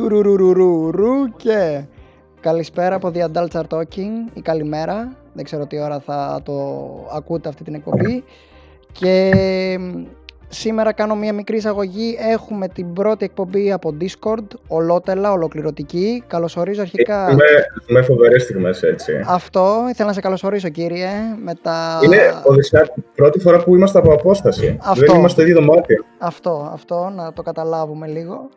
Τουρουρουρουρουρου και καλησπέρα από The Adults Are Talking ή καλημέρα. Δεν ξέρω τι ώρα θα το ακούτε αυτή την εκπομπή. Και Σήμερα κάνω μια μικρή εισαγωγή. Έχουμε την πρώτη εκπομπή από Discord, ολότελα, ολοκληρωτική. Καλωσορίζω αρχικά. Έχουμε, έχουμε φοβερές στιγμές έτσι. Αυτό, ήθελα να σε καλωσορίσω, κύριε. Με τα... Είναι Οδυσσέα, πρώτη φορά που είμαστε από απόσταση. Αυτό. Δεν είμαστε ίδιο δωμάτιο. Αυτό, αυτό, να το καταλάβουμε λίγο.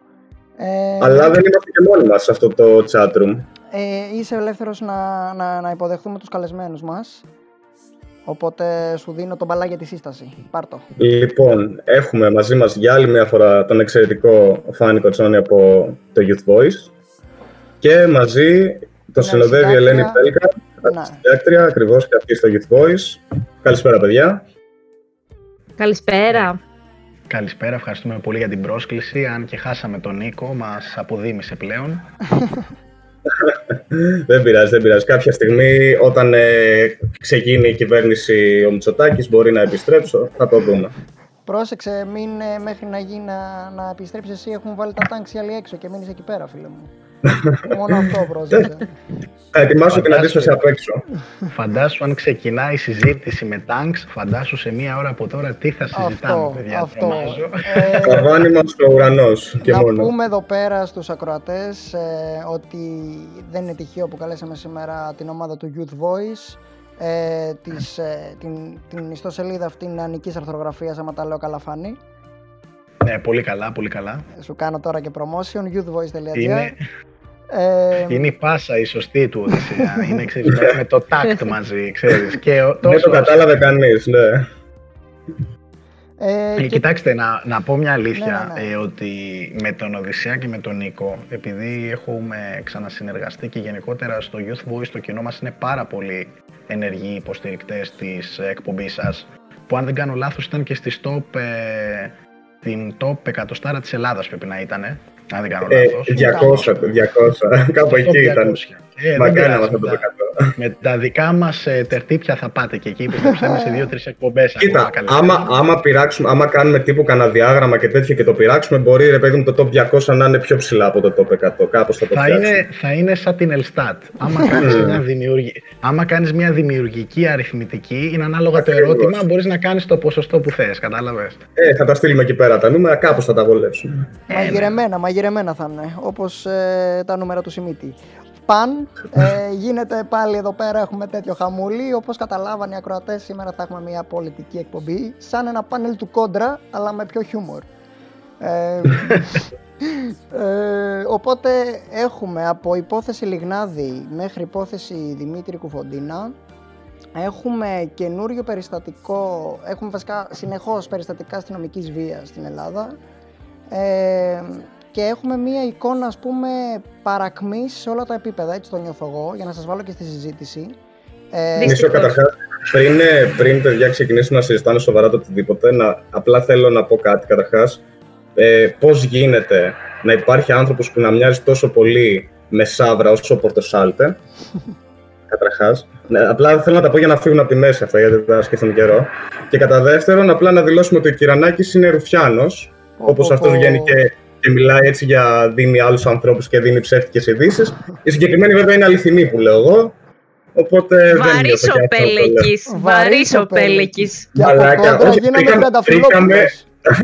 Ε, Αλλά δεν είμαστε και μόνοι μας σε αυτό το chatroom. Ε, είσαι ελεύθερος να, να, να υποδεχθούμε τους καλεσμένους μας. Οπότε σου δίνω τον μπαλά για τη σύσταση. Πάρτο. Λοιπόν, έχουμε μαζί μας για άλλη μια φορά τον εξαιρετικό Φάνη Κοτσόνη από το Youth Voice και μαζί το ναι, συνοδεύει η Ελένη Πέλκα, συντάκτρια, ακριβώς και αυτή στο Youth Voice. Καλησπέρα, παιδιά. Καλησπέρα. Καλησπέρα, ευχαριστούμε πολύ για την πρόσκληση. Αν και χάσαμε τον Νίκο, μας αποδίμησε πλέον. δεν πειράζει, δεν πειράζει. Κάποια στιγμή όταν ε, ξεκίνει η κυβέρνηση ο Μητσοτάκης μπορεί να επιστρέψω, θα το δούμε. Πρόσεξε, μην ε, μέχρι να γίνει να, να επιστρέψεις εσύ έχουν βάλει τα τάγκ άλλοι έξω και μείνεις εκεί πέρα, φίλε μου. Μόνο αυτό πρόσεξε. Θα ετοιμάσω την αντίσταση απ' έξω. Φαντάσου αν ξεκινάει η συζήτηση με τάγκ, φαντάσου σε μία ώρα από τώρα τι θα συζητάμε, αυτό, παιδιά. Αυτό. Καβάνι μα ο ουρανός. Να μόνο. πούμε εδώ πέρα στους ακροατές ε, ότι δεν είναι τυχαίο που καλέσαμε σήμερα την ομάδα του Youth Voice. Ε, της, ε, την, την ιστοσελίδα αυτήν ανικής αρθρογραφίας, άμα τα λέω καλά φάνη. Ναι, πολύ καλά, πολύ καλά. Σου κάνω τώρα και promotion, youthvoice.gr. Είναι, ε, είναι η πάσα η σωστή του Οδυσσέα. είναι ξέρεις, με το tact μαζί, ξέρεις. Και Δεν το κατάλαβε κανείς, ναι. Ε, και... Κοιτάξτε, να, να πω μια αλήθεια, ναι, ναι, ναι. Ε, ότι με τον Οδυσσέα και με τον Νίκο, επειδή έχουμε ξανασυνεργαστεί και γενικότερα στο Youth Voice το κοινό μας είναι πάρα πολύ ενεργοί υποστηρικτές της εκπομπής σας, που αν δεν κάνω λάθος ήταν και στη top ε, την top εκατοστάρα της Ελλάδας πρέπει να ήταν, αν δεν κάνω λάθος. 200, 200, κάπου εκεί ήταν. Ε, Μακάρι αυτό το 100. Με τα δικά μας ε, τερτύπια θα πάτε και εκεί πιστέψτε με σε δύο-τρει εκπομπές. Κοίτα, άμα, άμα, πειράξουμε, άμα κάνουμε τύπου κανένα διάγραμμα και τέτοιο και το πειράξουμε, μπορεί ρε παιδί μου το top 200 να είναι πιο ψηλά από το top 100. Κάπως θα το θα είναι, θα είναι σαν την Ελστάτ. Άμα κάνεις μια, δημιουργη... κάνεις μια δημιουργική αριθμητική, είναι ανάλογα το ερώτημα, μπορείς να κάνεις το ποσοστό που θες. Κατάλαβες. Ε, θα τα στείλουμε εκεί πέρα τα νούμερα, κάπως θα τα βολέψουμε. Μαγειρεμένα, μαγειρεμένα θα είναι. Όπως ε, τα νούμερα του Σιμίτη παν. Ε, γίνεται πάλι εδώ πέρα, έχουμε τέτοιο χαμούλι. Όπως καταλάβανε οι ακροατές, σήμερα θα έχουμε μια πολιτική εκπομπή. Σαν ένα πάνελ του κόντρα, αλλά με πιο χιούμορ. Ε, ε, οπότε έχουμε από υπόθεση Λιγνάδη μέχρι υπόθεση Δημήτρη Κουφοντίνα. Έχουμε καινούριο περιστατικό, έχουμε βασικά συνεχώς περιστατικά αστυνομικής βίας στην Ελλάδα. Ε, και έχουμε μία εικόνα ας πούμε παρακμής σε όλα τα επίπεδα, έτσι το νιώθω εγώ, για να σας βάλω και στη συζήτηση. Ε, Μισό καταρχάς, πριν, ε, πριν παιδιά ξεκινήσουμε να συζητάνε σοβαρά το οτιδήποτε, να, απλά θέλω να πω κάτι καταρχάς. Ε, πώς γίνεται να υπάρχει άνθρωπος που να μοιάζει τόσο πολύ με σάβρα όσο ο Πορτοσάλτε, καταρχάς. Ναι, απλά θέλω να τα πω για να φύγουν από τη μέση αυτά, γιατί θα σκεφτούν καιρό. Και κατά δεύτερον, απλά να δηλώσουμε ότι ο Κυρανάκης είναι Ρουφιάνος, όπως αυτός βγαίνει και και μιλάει έτσι για δίνει άλλους ανθρώπους και δίνει ψεύτικες ειδήσεις. Η συγκεκριμένη βέβαια είναι αληθινή που λέω εγώ. Οπότε Βαρύς ο Πέλεκης. Βαρύς ο Πέλεκης. Μαλάκα. Όχι, βρήκαμε.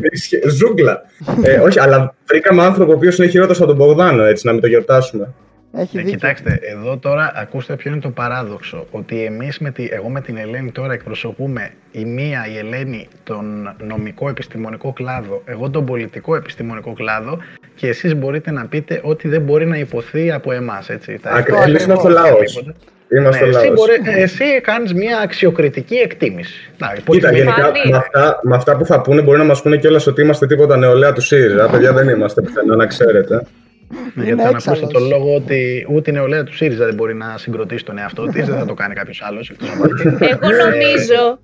Ζούγκλα. ε, όχι, αλλά βρήκαμε άνθρωπο ο οποίος είναι χειρότερος από τον Μπογδάνο, έτσι, να μην το γιορτάσουμε. Έχει ε, κοιτάξτε, εδώ τώρα ακούστε ποιο είναι το παράδοξο. Ότι εμείς, με τη, εγώ με την Ελένη τώρα εκπροσωπούμε η μία, η Ελένη, τον νομικό επιστημονικό κλάδο, εγώ τον πολιτικό επιστημονικό κλάδο και εσείς μπορείτε να πείτε ότι δεν μπορεί να υποθεί από εμάς, έτσι. Ακριβώς, εμείς είμαστε ο λαός. Είμαστε ναι, εσύ, μπορεί, εσύ κάνεις μια αξιοκριτική εκτίμηση. Να, Κοίτα, γενικά με αυτά, με αυτά, που θα πούνε μπορεί να μας πούνε κιόλας ότι είμαστε τίποτα νεολαία του ΣΥΡΙΖΑ. Παιδιά δεν είμαστε πουθενά, να ξέρετε. Ναι, γιατί θα ακούσετε τον λόγο ότι ούτε η νεολαία του ΣΥΡΙΖΑ δεν μπορεί να συγκροτήσει τον εαυτό της, δεν θα το κάνει κάποιος άλλος. Εγώ νομίζω,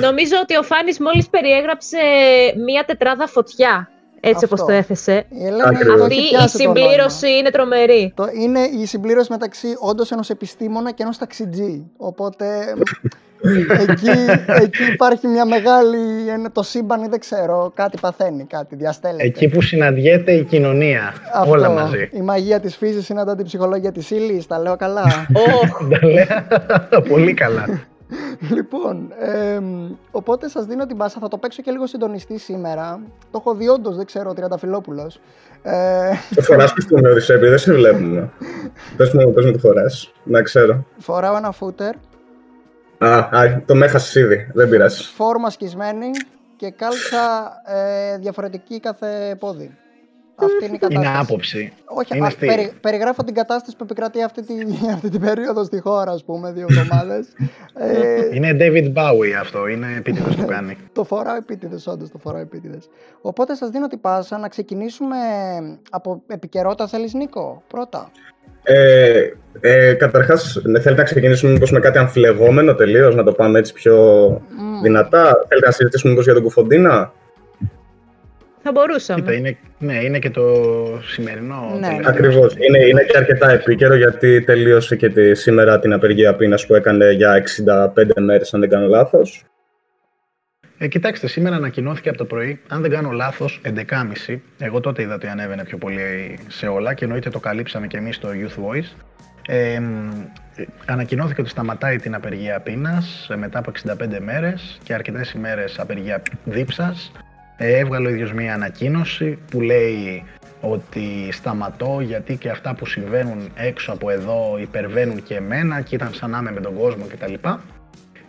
νομίζω ότι ο Φάνης μόλις περιέγραψε μία τετράδα φωτιά. Έτσι όπως το έθεσε. Αυτή η συμπλήρωση είναι τρομερή. Το είναι η συμπλήρωση μεταξύ όντως ενός επιστήμονα και ενός ταξιτζή. Οπότε εκεί, εκεί υπάρχει μια μεγάλη, το σύμπαν δεν ξέρω, κάτι παθαίνει, κάτι διαστέλλεται. Εκεί που συναντιέται η κοινωνία, Αυτό, όλα μαζί. Η μαγεία της φύσης συναντά την ψυχολογία της ύλης, τα λέω καλά. τα λέω πολύ καλά. Λοιπόν, ε, οπότε σας δίνω την πάσα, θα το παίξω και λίγο συντονιστή σήμερα. Το έχω δει όντως, δεν ξέρω, ο Τριανταφυλόπουλος. Ε... Το φοράς πιστούν, Οδυσσέπη, δεν σε βλέπουμε. πες μου, πες μου το φοράς, να ξέρω. Φοράω ένα φούτερ. Α, α το με έχασες ήδη, δεν πειράζει. Φόρμα σκισμένη και κάλτσα ε, διαφορετική κάθε πόδι. Αυτή είναι η κατάσταση. Είναι άποψη. Όχι, είναι α, περι, περιγράφω την κατάσταση που επικρατεί αυτή, τη, αυτή την περίοδο στη χώρα, ας πούμε, δύο εβδομάδες. ε, είναι David Bowie αυτό, είναι επίτηδες το κάνει. το φοράω επίτηδες, όντως το φοράω επίτηδες. Οπότε σας δίνω την πάσα να ξεκινήσουμε από επικαιρότητα. Θέλεις, Νίκο, πρώτα. Ε, ε, Καταρχάς, θέλετε να ξεκινήσουμε μήπως με κάτι αμφιλεγόμενο τελείως, να το πάμε έτσι πιο mm. δυνατά. Θέλετε να συζητήσουμε μήπως για τον Κουφοντίνα; Θα μπορούσαμε. Κοίτα, είναι, ναι, είναι και το σημερινό. Ναι. Ακριβώς. Είναι, είναι και αρκετά επίκαιρο γιατί τελείωσε και τη, σήμερα την απεργία πείνας που έκανε για 65 μέρες, αν δεν κάνω λάθος. Ε, κοιτάξτε, σήμερα ανακοινώθηκε από το πρωί, αν δεν κάνω λάθος, 11.30. Εγώ τότε είδα ότι ανέβαινε πιο πολύ σε όλα και εννοείται το καλύψαμε και εμείς στο Youth Voice. Ε, ανακοινώθηκε ότι σταματάει την απεργία πείνας μετά από 65 μέρες και αρκετές ημέρες απεργία δίψας. Ε, έβγαλε ο ίδιος μία ανακοίνωση που λέει ότι σταματώ γιατί και αυτά που συμβαίνουν έξω από εδώ υπερβαίνουν και εμένα και ήταν σαν να είμαι με τον κόσμο κτλ.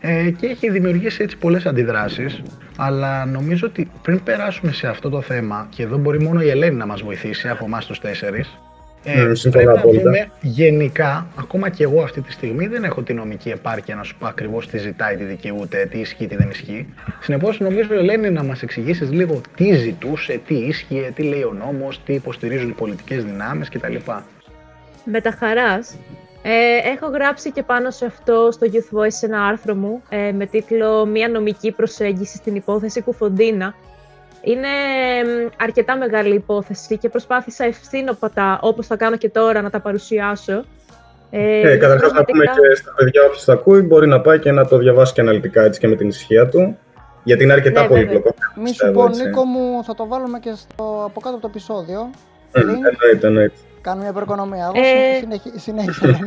Ε, και έχει δημιουργήσει έτσι πολλές αντιδράσεις αλλά νομίζω ότι πριν περάσουμε σε αυτό το θέμα και εδώ μπορεί μόνο η Ελένη να μας βοηθήσει από εμάς τους τέσσερις ε, mm, πρέπει να δούμε γενικά, ακόμα και εγώ αυτή τη στιγμή δεν έχω τη νομική επάρκεια να σου πω ακριβώς τι ζητάει, τι δικαιούται, τι ισχύει, τι δεν ισχύει. Συνεπώς, νομίζω, Ελένη, να μας εξηγήσεις λίγο τι ζητούσε, τι ίσχυε, τι λέει ο νόμος, τι υποστηρίζουν οι πολιτικές δυνάμεις κτλ. Με τα χαράς. Ε, έχω γράψει και πάνω σε αυτό στο Youth Voice ένα άρθρο μου ε, με τίτλο «Μια νομική προσέγγιση στην υπόθεση Κουφοντίνα» Είναι αρκετά μεγάλη υπόθεση και προσπάθησα ευθύνοπατα, όπως θα κάνω και τώρα, να τα παρουσιάσω. Ε, ε Καταρχάς, να πούμε και στα παιδιά όποιος τα ακούει, μπορεί να πάει και να το διαβάσει και αναλυτικά έτσι και με την ησυχία του. Γιατί είναι αρκετά ναι, πολύπλοκο. Μη σου πω, Νίκο μου, θα το βάλουμε και στο, από κάτω από το επεισόδιο. Mm, εννοείται, εννοείται. Κάνουμε μια προοικονομία. Ε... Συνέχισε,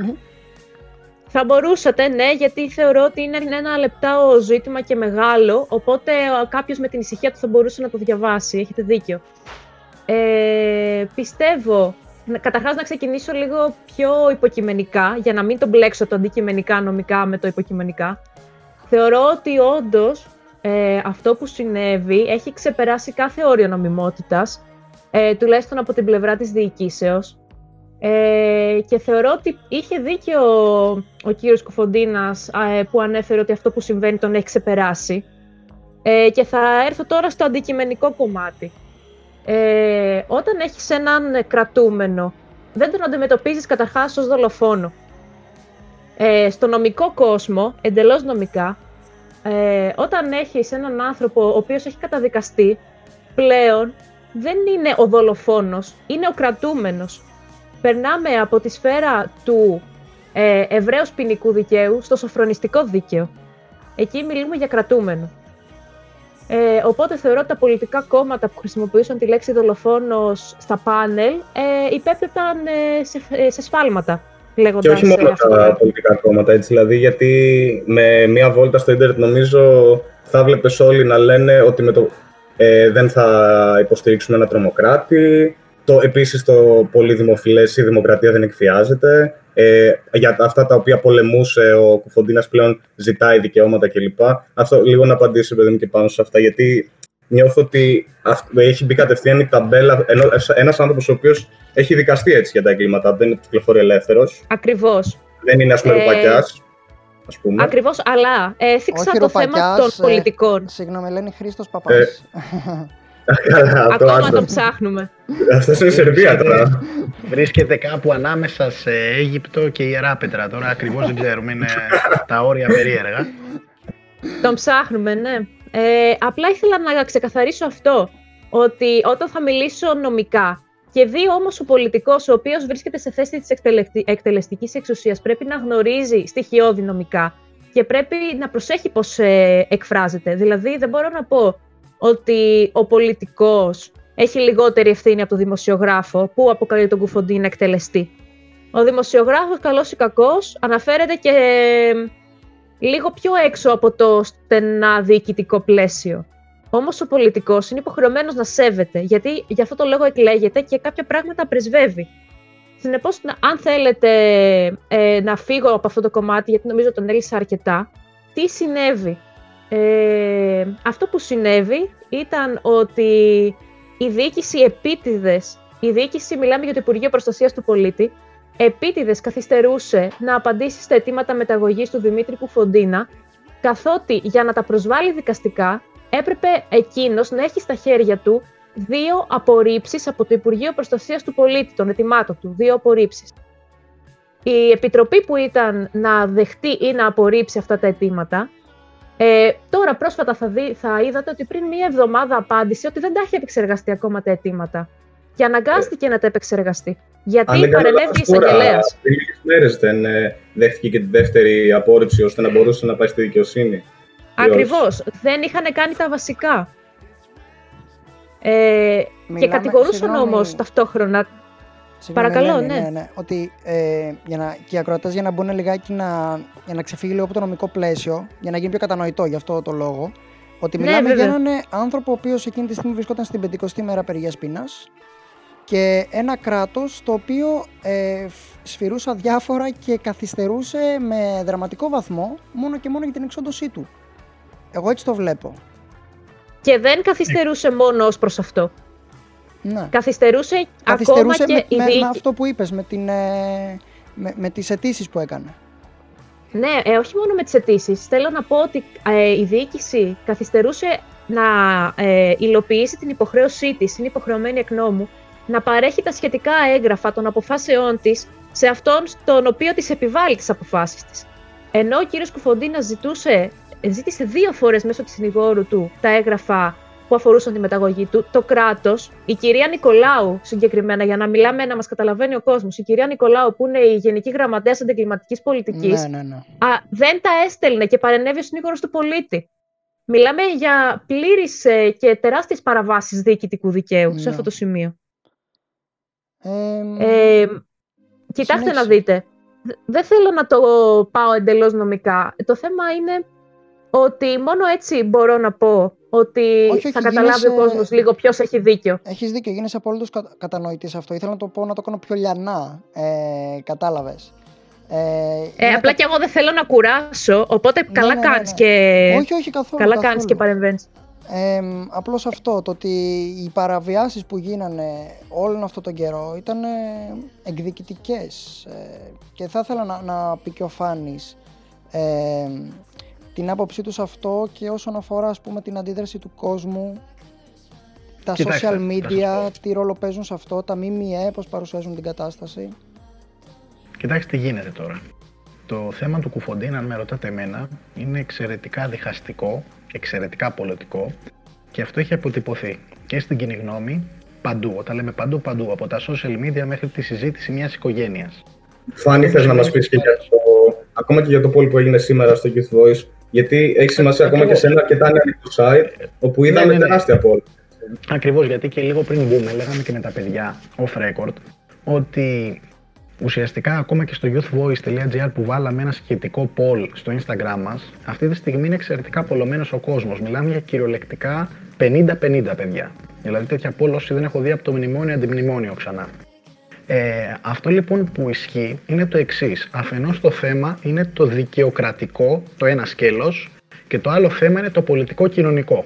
Θα μπορούσατε, ναι, γιατί θεωρώ ότι είναι ένα λεπτάο ζήτημα και μεγάλο, οπότε κάποιος με την ησυχία του θα μπορούσε να το διαβάσει, έχετε δίκιο. Ε, πιστεύω, καταρχάς να ξεκινήσω λίγο πιο υποκειμενικά, για να μην το μπλέξω το αντικειμενικά νομικά με το υποκειμενικά. Θεωρώ ότι όντως ε, αυτό που συνέβη έχει ξεπεράσει κάθε όριο νομιμότητας, ε, τουλάχιστον από την πλευρά της διοικήσεως. Ε, και θεωρώ ότι είχε δίκιο ο, ο κύριος Κουφοντίνας ε, που ανέφερε ότι αυτό που συμβαίνει τον έχει ξεπεράσει. Ε, και θα έρθω τώρα στο αντικειμενικό κομμάτι. Ε, όταν έχεις έναν κρατούμενο, δεν τον αντιμετωπίζεις καταρχάς ως δολοφόνο. Ε, στο νομικό κόσμο, εντελώς νομικά, ε, όταν έχεις έναν άνθρωπο ο οποίος έχει καταδικαστεί, πλέον δεν είναι ο δολοφόνος, είναι ο κρατούμενος περνάμε από τη σφαίρα του ε, Εβραίους ποινικού δικαίου στο σοφρονιστικό δίκαιο. Εκεί μιλούμε για κρατούμενο. Ε, οπότε θεωρώ ότι τα πολιτικά κόμματα που χρησιμοποιούσαν τη λέξη δολοφόνος στα πάνελ ε, υπέπεπταν ε, σε, ε, σε σφάλματα. Και όχι μόνο τα πολιτικά κόμματα, έτσι, δηλαδή, γιατί με μία βόλτα στο ίντερνετ νομίζω θα βλέπεις όλοι να λένε ότι με το, ε, δεν θα υποστηρίξουμε ένα τρομοκράτη, το, επίσης το πολύ δημοφιλές η δημοκρατία δεν εκφιάζεται. Ε, για αυτά τα οποία πολεμούσε ο Κουφοντίνας πλέον ζητάει δικαιώματα κλπ. Αυτό λίγο να απαντήσει παιδί μου και πάνω σε αυτά γιατί νιώθω ότι έχει μπει κατευθείαν η ταμπέλα ένας άνθρωπος ο οποίος έχει δικαστεί έτσι για τα εγκλήματα, δεν είναι κυκλοφορεί ελεύθερος. Ακριβώς. Δεν είναι ας πούμε ε... Ας πούμε. Ακριβώς, αλλά έθιξα το θέμα των πολιτικών. Ε, συγγνώμη, λένε Χρήστος Παπάς. Ε, Ακόμα το ψάχνουμε. Αυτό είναι η Σερβία τώρα. Βρίσκεται κάπου ανάμεσα σε Αίγυπτο και Ιεράπετρα. Τώρα ακριβώς δεν ξέρουμε, είναι τα όρια περίεργα. Τον ψάχνουμε, ναι. Ε, απλά ήθελα να ξεκαθαρίσω αυτό, ότι όταν θα μιλήσω νομικά και δει όμως ο πολιτικός, ο οποίος βρίσκεται σε θέση της εκτελεστικής εξουσίας, πρέπει να γνωρίζει στοιχειώδη νομικά και πρέπει να προσέχει πώς ε, εκφράζεται. Δηλαδή δεν μπορώ να πω ότι ο πολιτικός έχει λιγότερη ευθύνη από τον δημοσιογράφο που αποκαλεί τον κουφοντή να εκτελεστεί. Ο δημοσιογράφος, καλός ή κακός, αναφέρεται και λίγο πιο έξω από το στενά διοικητικό πλαίσιο. Όμως ο πολιτικός είναι υποχρεωμένος να σέβεται, γιατί για αυτό το λόγο εκλέγεται και κάποια πράγματα πρεσβεύει. Συνεπώς, αν θέλετε ε, να φύγω από αυτό το κομμάτι, γιατί νομίζω τον έλυσα αρκετά, τι συνέβη; Ε, αυτό που συνέβη ήταν ότι η διοίκηση επίτηδες, η διοίκηση, μιλάμε για το Υπουργείο Προστασίας του Πολίτη, επίτηδες καθυστερούσε να απαντήσει στα αιτήματα μεταγωγής του Δημήτρη Κουφοντίνα, καθότι για να τα προσβάλλει δικαστικά έπρεπε εκείνος να έχει στα χέρια του δύο απορρίψεις από το Υπουργείο Προστασίας του Πολίτη, των ετοιμάτων του. Δύο απορρίψεις. Η επιτροπή που ήταν να δεχτεί ή να απορρίψει αυτά τα αιτήματα, ε, τώρα πρόσφατα θα, δει, θα είδατε ότι πριν μία εβδομάδα απάντησε ότι δεν τα έχει επεξεργαστεί ακόμα τα αιτήματα. Και αναγκάστηκε να τα επεξεργαστεί. Γιατί παρενέβη η εισαγγελέας. Πριν λίγες μέρες δεν ε, δέχτηκε και τη δεύτερη απόρριψη ώστε να μπορούσε να πάει στη δικαιοσύνη. Ακριβώς. Δεν είχαν κάνει τα βασικά. Ε, και κατηγορούσαν όμως ταυτόχρονα. Παρακαλώ, ναι. ναι. ναι, Ότι ε, για να, και οι ακροατές για να μπουν λιγάκι να, για να ξεφύγει λίγο από το νομικό πλαίσιο, για να γίνει πιο κατανοητό γι' αυτό το λόγο. Ότι ναι, μιλάμε για έναν άνθρωπο ο οποίος εκείνη τη στιγμή βρισκόταν στην 50η μέρα απεργία πείνα και ένα κράτος το οποίο ε, σφυρούσε διάφορα και καθυστερούσε με δραματικό βαθμό μόνο και μόνο για την εξόντωσή του. Εγώ έτσι το βλέπω. Και δεν καθυστερούσε μόνο ως προς αυτό. Ναι. Καθυστερούσε, ακόμα και με, η με, με αυτό που είπες, με, την, ε, με, με τις αιτήσεις που έκανε. Ναι, ε, όχι μόνο με τις αιτήσεις. Θέλω να πω ότι ε, η διοίκηση καθυστερούσε να ε, υλοποιήσει την υποχρέωσή της, είναι υποχρεωμένη εκ νόμου, να παρέχει τα σχετικά έγγραφα των αποφάσεών της σε αυτόν στον οποίο της επιβάλλει τις αποφάσεις της. Ενώ ο κύριος Κουφοντίνας ζητούσε ζήτησε δύο φορές μέσω της συνηγόρου του τα έγγραφα που αφορούσαν τη μεταγωγή του. Το κράτος, η κυρία Νικολάου συγκεκριμένα, για να μιλάμε να μας καταλαβαίνει ο κόσμος, η κυρία Νικολάου, που είναι η Γενική Γραμματέας Αντιγκληματική Πολιτικής, ναι, ναι, ναι. δεν τα έστελνε και παρενέβη ο συνήγορο του πολίτη. Μιλάμε για πλήρε και τεράστιες παραβάσεις διοικητικού δικαίου σε αυτό το σημείο. Ε, κοιτάξτε να δείτε. Δεν θέλω να το πάω εντελώς νομικά. Το θέμα είναι ότι μόνο έτσι μπορώ να πω ότι όχι, θα καταλάβει ο κόσμος λίγο ποιος έχει δίκιο. Έχεις δίκιο, γίνεσαι απολύτω κα, κατανοητής σε αυτό. Ήθελα να το πω να το κάνω πιο λιανά. Ε, Κατάλαβες. Ε, ε, απλά και εγώ δεν θέλω να κουράσω, οπότε ναι, καλά ναι, ναι, κάνεις και. Όχι, όχι καθόλου. Καλά κάνεις και παρεμβαίνεις. Ε, απλώς αυτό, το ότι οι παραβιάσεις που γίνανε όλον αυτό τον καιρό ήταν εκδικητικές ε, και θα ήθελα να, να πει και ο Φάνης ε, την άποψή τους σε αυτό και όσον αφορά ας πούμε την αντίδραση του κόσμου τα social media, τι ρόλο παίζουν σε αυτό, τα ΜΜΕ, πώς παρουσιάζουν την κατάσταση. Κοιτάξτε τι γίνεται τώρα. Το θέμα του Κουφοντίν, αν με ρωτάτε εμένα, είναι εξαιρετικά διχαστικό, εξαιρετικά πολιτικό και αυτό έχει αποτυπωθεί και στην κοινή γνώμη παντού. Όταν λέμε παντού, παντού. Από τα social media μέχρι τη συζήτηση μιας οικογένειας. Φάνη, θες να μας πεις και για το, ακόμα και για το πόλη που έγινε σήμερα στο Youth Voice, γιατί έχει σημασία ακόμα και σε ένα αρκετά ανοιχτό site, όπου είδαμε ναι, ναι, ναι. τεράστια πόλη. Ακριβώς, γιατί και λίγο πριν μπούμε, λέγαμε και με τα παιδιά off record, ότι ουσιαστικά ακόμα και στο youthvoice.gr που βάλαμε ένα σχετικό poll στο Instagram μας, αυτή τη στιγμή είναι εξαιρετικά πολλωμένος ο κόσμος. Μιλάμε για κυριολεκτικά 50-50 παιδιά. Δηλαδή τέτοια poll όσοι δεν έχω δει από το μνημόνιο αντιμνημόνιο ξανά. Ε, αυτό λοιπόν που ισχύει είναι το εξής. Αφενός το θέμα είναι το δικαιοκρατικό, το ένα σκέλος, και το άλλο θέμα είναι το πολιτικό-κοινωνικό.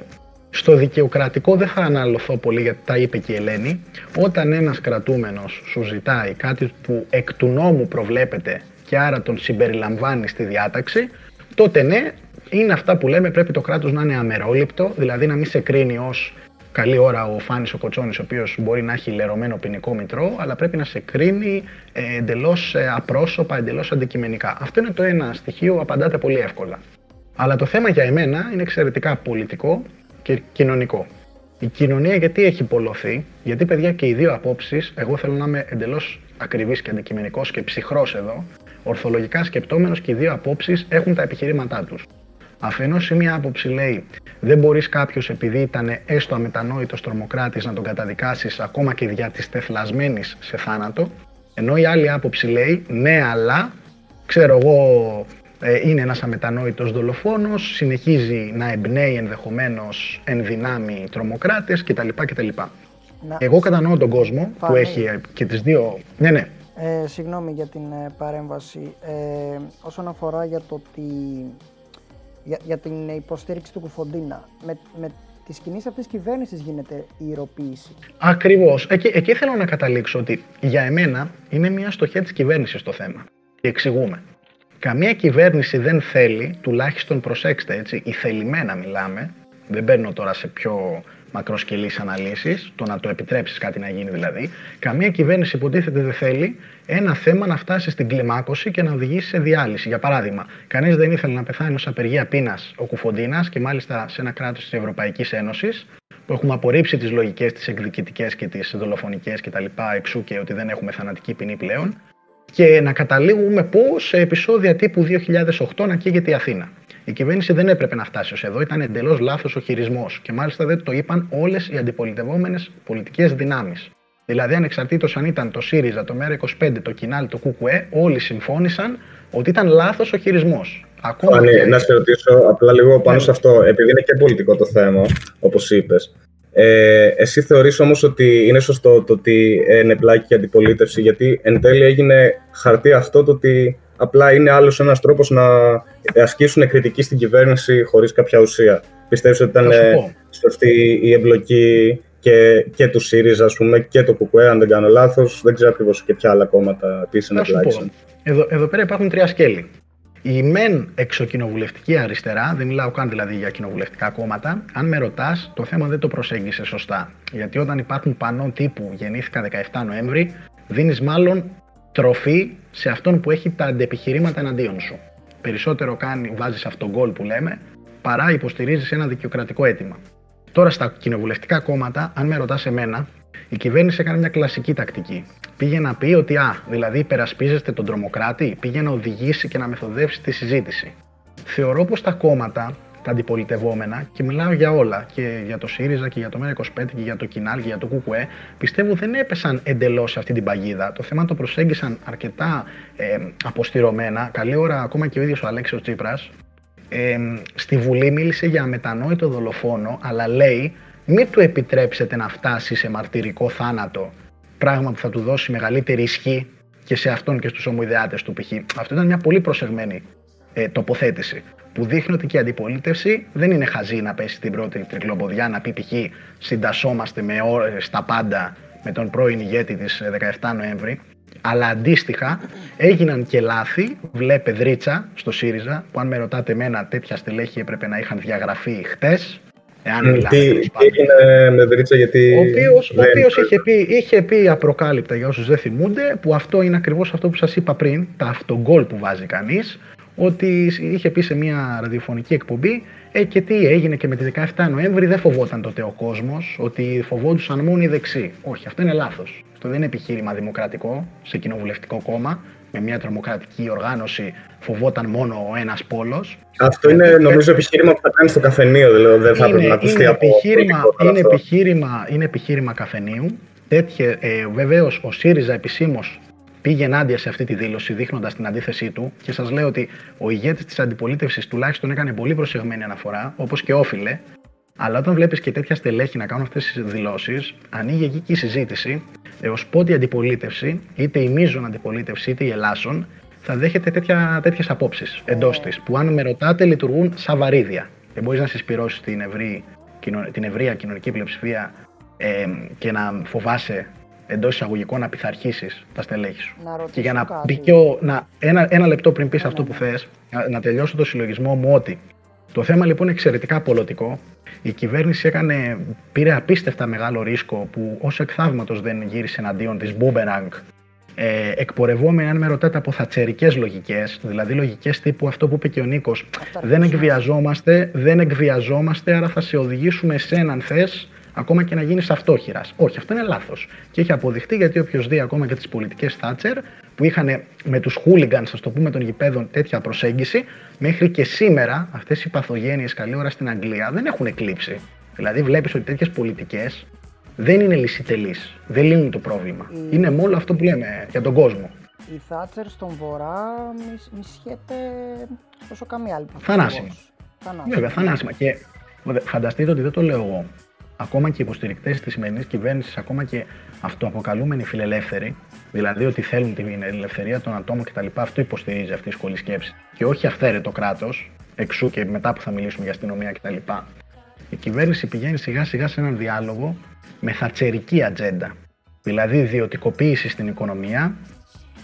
Στο δικαιοκρατικό δεν θα αναλωθώ πολύ γιατί τα είπε και η Ελένη. Όταν ένας κρατούμενος σου ζητάει κάτι που εκ του νόμου προβλέπεται και άρα τον συμπεριλαμβάνεις στη διάταξη, τότε ναι, είναι αυτά που λέμε πρέπει το κράτος να είναι αμερόληπτο, δηλαδή να μην σε κρίνει ως καλή ώρα ο Φάνης ο Κοτσόνης, ο οποίος μπορεί να έχει λερωμένο ποινικό μητρό, αλλά πρέπει να σε κρίνει ε, εντελώς ε, απρόσωπα, εντελώς αντικειμενικά. Αυτό είναι το ένα στοιχείο, απαντάτε πολύ εύκολα. Αλλά το θέμα για εμένα είναι εξαιρετικά πολιτικό και κοινωνικό. Η κοινωνία γιατί έχει πολλωθεί, γιατί παιδιά και οι δύο απόψεις, εγώ θέλω να είμαι εντελώς ακριβής και αντικειμενικός και ψυχρός εδώ, ορθολογικά σκεπτόμενος και οι δύο απόψεις έχουν τα επιχειρήματά τους. Αφενός η μία άποψη λέει δεν μπορείς κάποιος επειδή ήταν έστω αμετανόητος τρομοκράτης να τον καταδικάσεις ακόμα και δια της τεθλασμένης σε θάνατο. Ενώ η άλλη άποψη λέει ναι, αλλά ξέρω εγώ ε, είναι ένας αμετανόητος δολοφόνος, συνεχίζει να εμπνέει ενδεχομένως ενδυνάμει τρομοκράτες κτλ. κτλ. Να... Εγώ κατανοώ τον κόσμο που έχει ε, και τις δύο... Ναι, ναι. Ε, συγγνώμη για την ε, παρέμβαση. Ε, όσον αφορά για το ότι... Για, για την υποστήριξη του Κουφοντίνα, με, με τη κινήσεις αυτής της κυβέρνησης γίνεται η ηρωποίηση. Ακριβώς. Εκεί, εκεί θέλω να καταλήξω ότι για εμένα είναι μια στοχεία της κυβέρνησης το θέμα. Και εξηγούμε. Καμία κυβέρνηση δεν θέλει, τουλάχιστον προσέξτε έτσι, η θελημένα μιλάμε, δεν μπαίνω τώρα σε πιο μακροσκελείς αναλύσεις, το να το επιτρέψεις κάτι να γίνει δηλαδή, καμία κυβέρνηση υποτίθεται δεν θέλει ένα θέμα να φτάσει στην κλιμάκωση και να οδηγήσει σε διάλυση. Για παράδειγμα, κανείς δεν ήθελε να πεθάνει ως απεργία πείνας ο Κουφοντίνας και μάλιστα σε ένα κράτος της Ευρωπαϊκής Ένωσης, που έχουμε απορρίψει τις λογικές, τις εκδικητικές και τις δολοφονικές κτλ. εξού και ότι δεν έχουμε θανατική ποινή πλέον και να καταλήγουμε πώς σε επεισόδια τύπου 2008 να καίγεται η Αθήνα. Η κυβέρνηση δεν έπρεπε να φτάσει ως εδώ, ήταν εντελώς λάθος ο χειρισμός και μάλιστα δεν το είπαν όλες οι αντιπολιτευόμενες πολιτικές δυνάμεις. Δηλαδή, ανεξαρτήτως αν ήταν το ΣΥΡΙΖΑ, το ΜΕΡΑ25, το ΚΙΝΑΛ, το ΚΚΕ, όλοι συμφώνησαν ότι ήταν λάθος ο χειρισμός. Ακόμα και... να σε ρωτήσω απλά λίγο πάνω ναι. σε αυτό, επειδή είναι και πολιτικό το θέμα, όπως είπες. Ε, εσύ θεωρείς όμως ότι είναι σωστό το ότι είναι πλάκη και αντιπολίτευση, γιατί εν τέλει έγινε χαρτί αυτό το ότι απλά είναι άλλος ένας τρόπος να ασκήσουν κριτική στην κυβέρνηση χωρίς κάποια ουσία. Πιστεύεις ότι ήταν σωστή η εμπλοκή και, και του ΣΥΡΙΖΑ, ας πούμε, και το ΚΚΕ, αν δεν κάνω λάθος. Δεν ξέρω ακριβώς και ποια άλλα κόμματα επίσης ενεπλάκησαν. Εδώ, εδώ πέρα υπάρχουν τρία σκέλη. Η μεν εξοκοινοβουλευτική αριστερά, δεν μιλάω καν δηλαδή για κοινοβουλευτικά κόμματα, αν με ρωτάς, το θέμα δεν το προσέγγισε σωστά. Γιατί όταν υπάρχουν πανό τύπου γεννήθηκα 17 Νοέμβρη, δίνεις μάλλον τροφή σε αυτόν που έχει τα αντεπιχειρήματα εναντίον σου. Περισσότερο κάνει, βάζεις αυτόν γκολ που λέμε, παρά υποστηρίζεις ένα δικαιοκρατικό αίτημα. Τώρα στα κοινοβουλευτικά κόμματα, αν με ρωτάς εμένα, η κυβέρνηση έκανε μια κλασική τακτική. Πήγε να πει ότι, α, δηλαδή υπερασπίζεστε τον τρομοκράτη, πήγε να οδηγήσει και να μεθοδεύσει τη συζήτηση. Θεωρώ πως τα κόμματα, τα αντιπολιτευόμενα, και μιλάω για όλα, και για το ΣΥΡΙΖΑ και για το ΜΕΡΑ25 και για το ΚΙΝΑΛ και για το ΚΚΕ, πιστεύω δεν έπεσαν εντελώς σε αυτή την παγίδα. Το θέμα το προσέγγισαν αρκετά ε, αποστηρωμένα. Καλή ώρα ακόμα και ο ίδιος ο Αλέξιος Τσίπρας. Ε, στη Βουλή μίλησε για αμετανόητο δολοφόνο, αλλά λέει μην του επιτρέψετε να φτάσει σε μαρτυρικό θάνατο, πράγμα που θα του δώσει μεγαλύτερη ισχύ και σε αυτόν και στους ομοειδεάτες του π.χ. Αυτό ήταν μια πολύ προσεγμένη ε, τοποθέτηση που δείχνει ότι και η αντιπολίτευση δεν είναι χαζή να πέσει την πρώτη τρικλοποδιά να πει π.χ. συντασσόμαστε με ώρες στα πάντα με τον πρώην ηγέτη της 17 ε, Νοέμβρη αλλά αντίστοιχα έγιναν και λάθη, βλέπε δρίτσα στο ΣΥΡΙΖΑ που αν με ρωτάτε εμένα τέτοια στελέχη έπρεπε να είχαν διαγραφεί χτες Εάν μιλάμε, τι, έγινε με Δρίτσα, γιατί. Ο οποίο είχε, πει, είχε πει απροκάλυπτα για όσους δεν θυμούνται, που αυτό είναι ακριβώς αυτό που σας είπα πριν, τα αυτογκολ που βάζει κανείς, ότι είχε πει σε μια ραδιοφωνική εκπομπή ε, και τι έγινε και με τη 17 Νοέμβρη δεν φοβόταν τότε ο κόσμος, ότι φοβόντουσαν μόνο οι δεξιοί. Όχι, αυτό είναι λάθος. Αυτό δεν είναι επιχείρημα δημοκρατικό σε κοινοβουλευτικό κόμμα με μια τρομοκρατική οργάνωση φοβόταν μόνο ο ένας πόλος. Αυτό είναι νομίζω επιχείρημα που θα κάνει στο καφενείο, δηλαδή δεν θα έπρεπε να ακουστεί από επιχείρημα, είναι, επιχείρημα, είναι επιχείρημα καφενείου. Τέτοια, ε, Βεβαίως ο ΣΥΡΙΖΑ επισήμως πήγε ενάντια σε αυτή τη δήλωση, δείχνοντας την αντίθεσή του. Και σας λέω ότι ο ηγέτης της αντιπολίτευσης τουλάχιστον έκανε πολύ προσεγμένη αναφορά, όπως και όφιλε. Αλλά όταν βλέπεις και τέτοια στελέχη να κάνουν αυτές τις δηλώσεις, ανοίγει εκεί και η συζήτηση έως πότε η αντιπολίτευση, είτε η μείζων αντιπολίτευση είτε η Ελλάσσον, θα δέχεται τέτοιες απόψεις εντός της, που αν με ρωτάτε λειτουργούν σαν βαρύδια. Δεν μπορείς να συσπηρώσει την, ευρύ, την ευρεία κοινωνική πλειοψηφία ε, και να φοβάσαι εντός εισαγωγικών να πειθαρχήσει τα στελέχη σου. Να και για να κάτι. να, ένα, ένα λεπτό πριν πεις ναι, αυτό ναι. που θες, να, να τελειώσω το συλλογισμό μου ότι το θέμα λοιπόν είναι εξαιρετικά πολιτικό. Η κυβέρνηση έκανε, πήρε απίστευτα μεγάλο ρίσκο που ως εκθαύματος δεν γύρισε εναντίον της Boomerang. Ε, εκπορευόμενοι, αν με ρωτάτε, από θατσερικές λογικές, δηλαδή λογικές τύπου αυτό που είπε και ο Νίκος, δεν εκβιαζόμαστε, δεν εκβιαζόμαστε, άρα θα σε οδηγήσουμε σε έναν θες, ακόμα και να γίνεις αυτόχειρας. Όχι, αυτό είναι λάθος. Και έχει αποδειχτεί γιατί όποιος δει ακόμα και τις πολιτικές Θάτσερ, που είχαν με τους hooligans, ας το πούμε, των γηπέδων τέτοια προσέγγιση, μέχρι και σήμερα αυτές οι παθογένειες καλή ώρα στην Αγγλία δεν έχουν εκλείψει. Δηλαδή βλέπεις ότι τέτοιες πολιτικές δεν είναι λυσιτελείς, δεν λύνουν το πρόβλημα. Είναι μόνο αυτό που λέμε για τον κόσμο. Η Θάτσερ στον βορρά μισιέται όσο καμία άλλη. Θανάσιμα. Βέβαια, θανάσιμα. Και φανταστείτε ότι δεν το λέω εγώ. Ακόμα και οι υποστηρικτές της σημερινής κυβέρνησης, ακόμα και αυτοαποκαλούμενοι φιλελεύθεροι, δηλαδή ότι θέλουν την ελευθερία των ατόμων κτλ. Αυτό υποστηρίζει αυτή η σχολή σκέψης. Και όχι αυθαίρετο κράτος, εξού και μετά που θα μιλήσουμε για αστυνομία κτλ. Η κυβέρνηση πηγαίνει σιγά σιγά σε έναν διάλογο με θατσερική ατζέντα. Δηλαδή ιδιωτικοποίηση στην οικονομία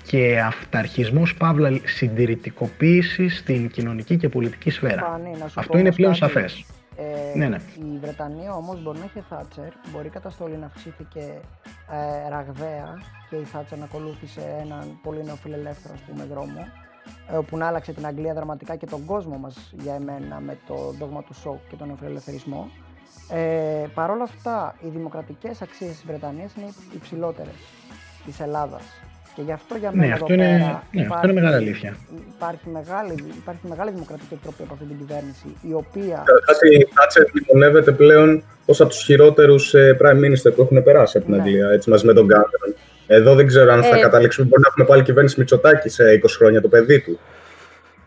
και αυταρχισμός παύλα συντηρητικοποίηση στην κοινωνική και πολιτική σφαίρα. Αυτό είναι πλέον σαφές. Ε, ναι, ναι. Η Βρετανία όμως μπορεί να έχει Θάτσερ, μπορεί η καταστολή να αυξήθηκε ε, ραγδαία και η Θάτσερ να ακολούθησε έναν πολύ νεοφιλελεύθερο ας πούμε, δρόμο ε, όπου να άλλαξε την Αγγλία δραματικά και τον κόσμο μας για εμένα με το δόγμα του σοκ και τον νεοφιλελευθερισμό. Ε, Παρ' όλα αυτά, οι δημοκρατικές αξίες της Βρετανίας είναι υψηλότερες της Ελλάδας. Και γι' αυτό για μένα ναι, αυτό είναι, πέρα ναι, υπάρχει, αυτό είναι μεγάλη αλήθεια. Υπάρχει μεγάλη, υπάρχει μεγάλη δημοκρατική εκτροπή από αυτή την κυβέρνηση, η οποία... Καταρχάς η Θάτσερ μνημονεύεται πλέον ως από τους χειρότερους ε, prime minister που έχουν περάσει από την ναι. Αγγλία, έτσι, μαζί με τον Κάμερον. Εδώ δεν ξέρω αν θα ε, καταλήξουμε, μπορεί να έχουμε πάλι κυβέρνηση Μητσοτάκη σε 20 χρόνια το παιδί του.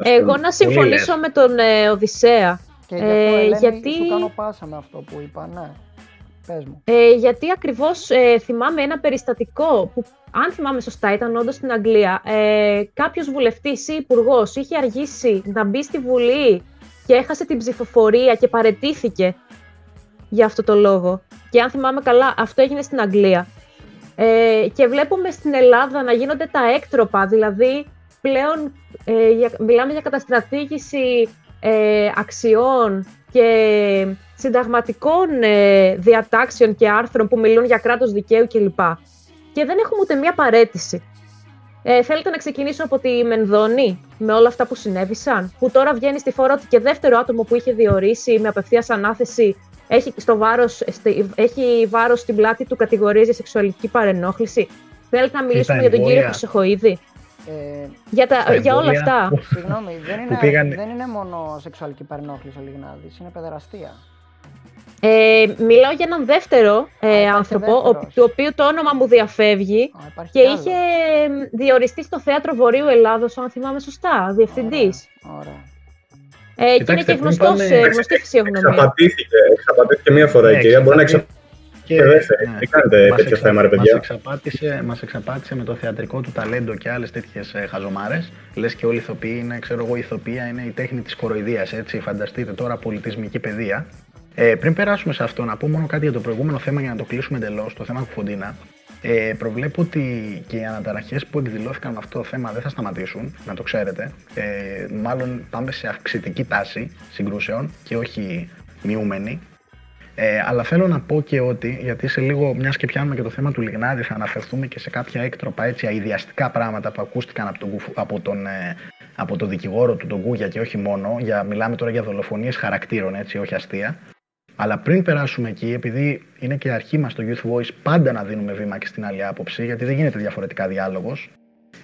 Εγώ να συμφωνήσω με τον ε, Οδυσσέα. Και ε, γιατί... σου κάνω πάσα με αυτό που είπα, ναι. Πες μου. Ε, γιατί ακριβώς ε, θυμάμαι ένα περιστατικό που αν θυμάμαι σωστά, ήταν όντως στην Αγγλία. Ε, Κάποιος βουλευτής ή υπουργός είχε αργήσει να μπει στη Βουλή και έχασε την ψηφοφορία και παρετήθηκε για αυτό το λόγο. Και αν θυμάμαι καλά, αυτό έγινε στην Αγγλία. Ε, και βλέπουμε στην Ελλάδα να γίνονται τα έκτροπα, δηλαδή πλέον ε, για, μιλάμε για καταστρατήγηση ε, αξιών και συνταγματικών ε, διατάξεων και άρθρων που μιλούν για κράτος δικαίου κλπ και δεν έχουμε ούτε μία παρέτηση. Ε, θέλετε να ξεκινήσω από τη Μενδώνη με όλα αυτά που συνέβησαν, που τώρα βγαίνει στη φόρα ότι και δεύτερο άτομο που είχε διορίσει με απευθείας ανάθεση έχει, στο βάρος, έχει βάρος στην πλάτη του κατηγορίες για σεξουαλική παρενόχληση. Θέλετε να μιλήσουμε για τον κύριο Χρυσοχοίδη; Ε, για, τα, για όλα αυτά. Συγγνώμη, δεν είναι, δεν είναι μόνο σεξουαλική παρενόχληση ο Λιγνάδης, είναι παιδεραστία. Ε, μιλάω για έναν δεύτερο ε, άνθρωπο, ο, του οποίου το όνομα μου διαφεύγει και είχε διοριστεί στο Θέατρο Βορείου Ελλάδος, αν θυμάμαι σωστά, διευθυντής. Ωραία. Ε, και είναι και γνωστός, πάνε... γνωστή φυσιογνωμία. Εξαπατήθηκε, εξαπατήθηκε μία φορά η κυρία, μπορεί να εξαπατήσει. Και ναι. τι κάνετε τέτοιο θέμα, ρε παιδιά; Μας εξαπάτησε, μας εξαπάτησε με το θεατρικό του ταλέντο και άλλες τέτοιες ε, χαζομάρες. Λες και όλοι οι ηθοποιοί είναι, ξέρω εγώ, η ηθοποιία είναι η τέχνη της κοροϊδίας, έτσι. Φανταστείτε τώρα πολιτισμική παιδεία. Ε, πριν περάσουμε σε αυτό, να πω μόνο κάτι για το προηγούμενο θέμα για να το κλείσουμε εντελώς, το θέμα του Φοντίνα. Ε, προβλέπω ότι και οι αναταραχές που εκδηλώθηκαν με αυτό το θέμα δεν θα σταματήσουν, να το ξέρετε. Ε, μάλλον πάμε σε αυξητική τάση συγκρούσεων και όχι μειούμενη. Ε, αλλά θέλω να πω και ότι, γιατί σε λίγο, μιας και πιάνουμε και το θέμα του Λιγνάδη, θα αναφερθούμε και σε κάποια έκτροπα έτσι, αειδιαστικά πράγματα που ακούστηκαν από τον, από τον, ε, από τον δικηγόρο του, τον Κούγια και όχι μόνο. Για, μιλάμε τώρα για δολοφονίες χαρακτήρων, έτσι, όχι αστεία. Αλλά πριν περάσουμε εκεί, επειδή είναι και αρχή μας το Youth Voice πάντα να δίνουμε βήμα και στην άλλη άποψη, γιατί δεν γίνεται διαφορετικά διάλογος,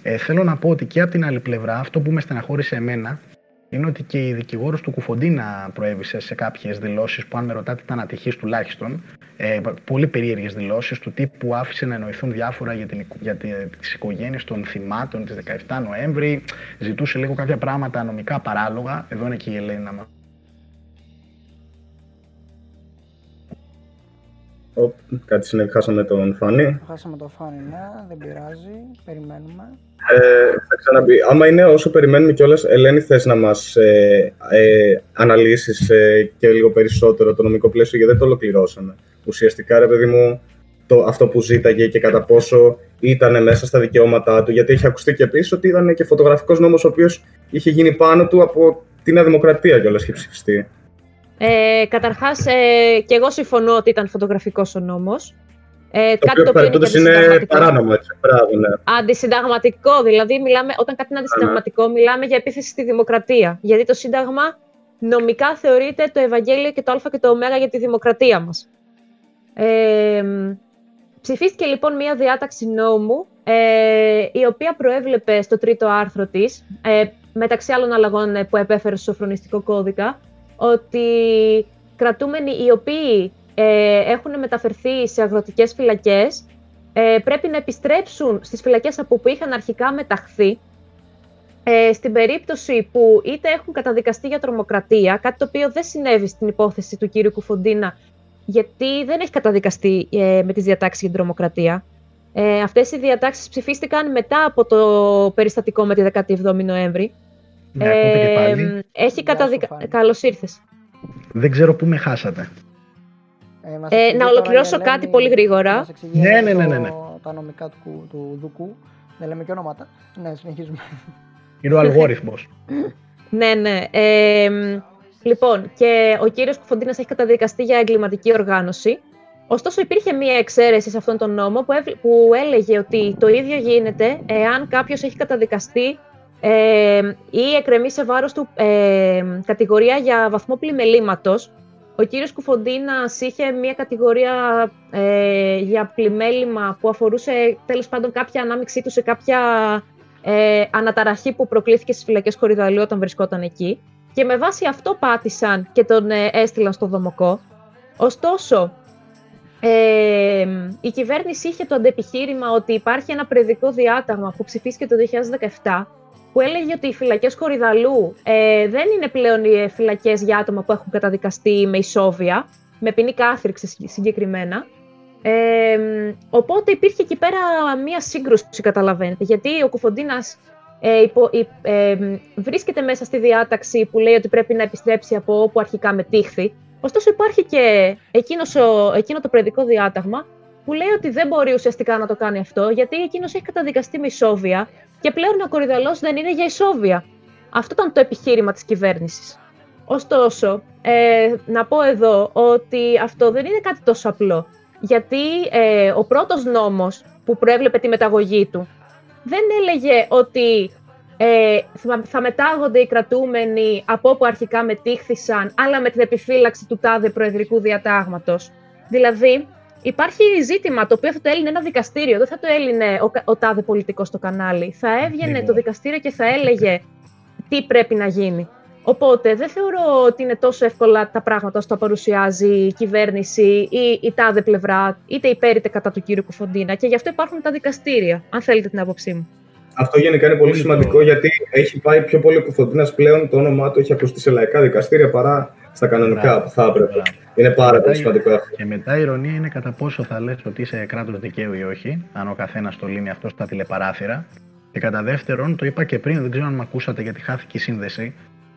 ε, θέλω να πω ότι και από την άλλη πλευρά, αυτό που με στεναχώρησε εμένα είναι ότι και η δικηγόρος του Κουφοντίνα προέβησε σε κάποιες δηλώσεις που, αν με ρωτάτε, ήταν ατυχή τουλάχιστον. Ε, πολύ περίεργες δηλώσεις του τύπου άφησε να εννοηθούν διάφορα για, την, για τις οικογένειες των θυμάτων της 17 Νοέμβρη. Ζητούσε λίγο κάποια πράγματα νομικά παράλογα. Εδώ είναι και η Ελένη να Ο, κάτι συνέβη, χάσαμε τον Φάνη. Χάσαμε τον Φάνη, ναι, δεν πειράζει, περιμένουμε. Ε, θα ξαναμπεί. Άμα είναι όσο περιμένουμε κιόλας, Ελένη, θες να μας ε, ε, αναλύσεις ε, και λίγο περισσότερο το νομικό πλαίσιο, γιατί δεν το ολοκληρώσαμε. Ουσιαστικά, ρε παιδί μου, το, αυτό που ζήταγε και κατά πόσο ήταν μέσα στα δικαιώματά του, γιατί έχει ακουστεί και επίσης ότι ήταν και φωτογραφικός νόμος ο οποίος είχε γίνει πάνω του από την Νέα Δημοκρατία κιόλας είχε ψηφιστεί. Ε, καταρχάς, ε, και εγώ συμφωνώ ότι ήταν φωτογραφικός ο νόμος. Ε, το κάτι το οποίο είναι, είναι παράνομο, έτσι, πράγμα, ναι. Αντισυνταγματικό, δηλαδή μιλάμε, όταν κάτι είναι αντισυνταγματικό, μιλάμε για επίθεση στη δημοκρατία. Γιατί το Σύνταγμα νομικά θεωρείται το Ευαγγέλιο και το Α και το Ω για τη δημοκρατία μας. Ε, ψηφίστηκε λοιπόν μία διάταξη νόμου, ε, η οποία προέβλεπε στο τρίτο άρθρο της, ε, μεταξύ άλλων αλλαγών που επέφερε στο σοφρονιστικό κώδικα, ότι κρατούμενοι οι οποίοι ε, έχουν μεταφερθεί σε αγροτικές φυλακές ε, πρέπει να επιστρέψουν στις φυλακές από που είχαν αρχικά μεταχθεί ε, στην περίπτωση που είτε έχουν καταδικαστεί για τρομοκρατία, κάτι το οποίο δεν συνέβη στην υπόθεση του κύριου Κουφοντίνα, γιατί δεν έχει καταδικαστεί ε, με τις διατάξεις για την τρομοκρατία. Ε, αυτές οι διατάξεις ψηφίστηκαν μετά από το περιστατικό με τη 17η Νοέμβρη. Ναι, ε, έχει καταδικαστεί. Καλώς ήρθες. Δεν ξέρω πού με χάσατε. Ε, να ολοκληρώσω κάτι πολύ γρήγορα. Ναι, ναι, ναι, ναι, ναι. Τα νομικά του, του Δουκού. Δεν λέμε και ονόματα. Ναι, συνεχίζουμε. Είναι ο αλγόριθμος. ναι, ναι. Ε, λοιπόν, και ο κύριος Κουφοντίνας έχει καταδικαστεί για εγκληματική οργάνωση. Ωστόσο, υπήρχε μία εξαίρεση σε αυτόν τον νόμο που, που έλεγε ότι το ίδιο γίνεται εάν κάποιος έχει καταδικαστεί ε, ή εκρεμεί σε βάρος του ε, κατηγορία για βαθμό πλημελήματος, ο κύριος Κουφοντίνας είχε μια κατηγορία ε, για πλημέλημα που αφορούσε τέλος πάντων κάποια ανάμειξή του σε κάποια ε, αναταραχή που προκλήθηκε στις φυλακές Κορυδαλίου όταν βρισκόταν εκεί. Και με βάση αυτό πάτησαν και τον ε, έστειλαν στο Δομοκό. Ωστόσο, ε, η κυβέρνηση είχε το αντεπιχείρημα ότι υπάρχει ένα predικό διάταγμα που ψηφίστηκε το 2017 που έλεγε ότι οι φυλακές Κορυδαλού ε, δεν είναι πλέον οι φυλακές για άτομα που έχουν καταδικαστεί με ισόβια, με ποινή κάθριξη συγκεκριμένα. Ε, οπότε υπήρχε εκεί πέρα μία σύγκρουση, καταλαβαίνετε, γιατί ο Κουφοντίνας ε, ε, βρίσκεται μέσα στη διάταξη που λέει ότι πρέπει να επιστρέψει από όπου αρχικά μετήχθη. Ωστόσο υπάρχει και εκείνος, εκείνο το προεδρικό διάταγμα που λέει ότι δεν μπορεί ουσιαστικά να το κάνει αυτό, γιατί εκείνος έχει καταδικαστεί με ισόβια και πλέον ο κορυδαλός δεν είναι για ισόβια. Αυτό ήταν το επιχείρημα της κυβέρνησης. Ωστόσο, ε, να πω εδώ ότι αυτό δεν είναι κάτι τόσο απλό. Γιατί ε, ο πρώτος νόμος που προέβλεπε τη μεταγωγή του δεν έλεγε ότι ε, θα μετάγονται οι κρατούμενοι από όπου αρχικά μετήχθησαν, αλλά με την επιφύλαξη του τάδε προεδρικού διατάγματος. Δηλαδή, Υπάρχει ζήτημα το οποίο θα το έλυνε ένα δικαστήριο, δεν θα το έλυνε ο, ο τάδε πολιτικός στο κανάλι. Θα έβγαινε το δικαστήριο και θα έλεγε τι πρέπει να γίνει. Οπότε δεν θεωρώ ότι είναι τόσο εύκολα τα πράγματα όσο τα παρουσιάζει η κυβέρνηση ή η τάδε πλευρά, είτε υπέρ είτε κατά του κύριου Κουφοντίνα. Και γι' αυτό υπάρχουν τα δικαστήρια, αν θέλετε την άποψή μου. Αυτό γενικά είναι πολύ σημαντικό γιατί έχει πάει πιο πολύ ο Κουφοντίνας πλέον. Το όνομά του έχει ακουστεί σε λαϊκά δικαστήρια παρά στα κανονικά που θα έπρεπε. Είναι πάρα πολύ σημαντικό αυτό. Και μετά η ηρωνία είναι κατά πόσο θα λες ότι είσαι κράτος δικαίου ή όχι, αν ο καθένας το λύνει αυτό στα τηλεπαράθυρα. Και κατά δεύτερον, το είπα και πριν, δεν ξέρω αν με ακούσατε γιατί χάθηκε η σύνδεση,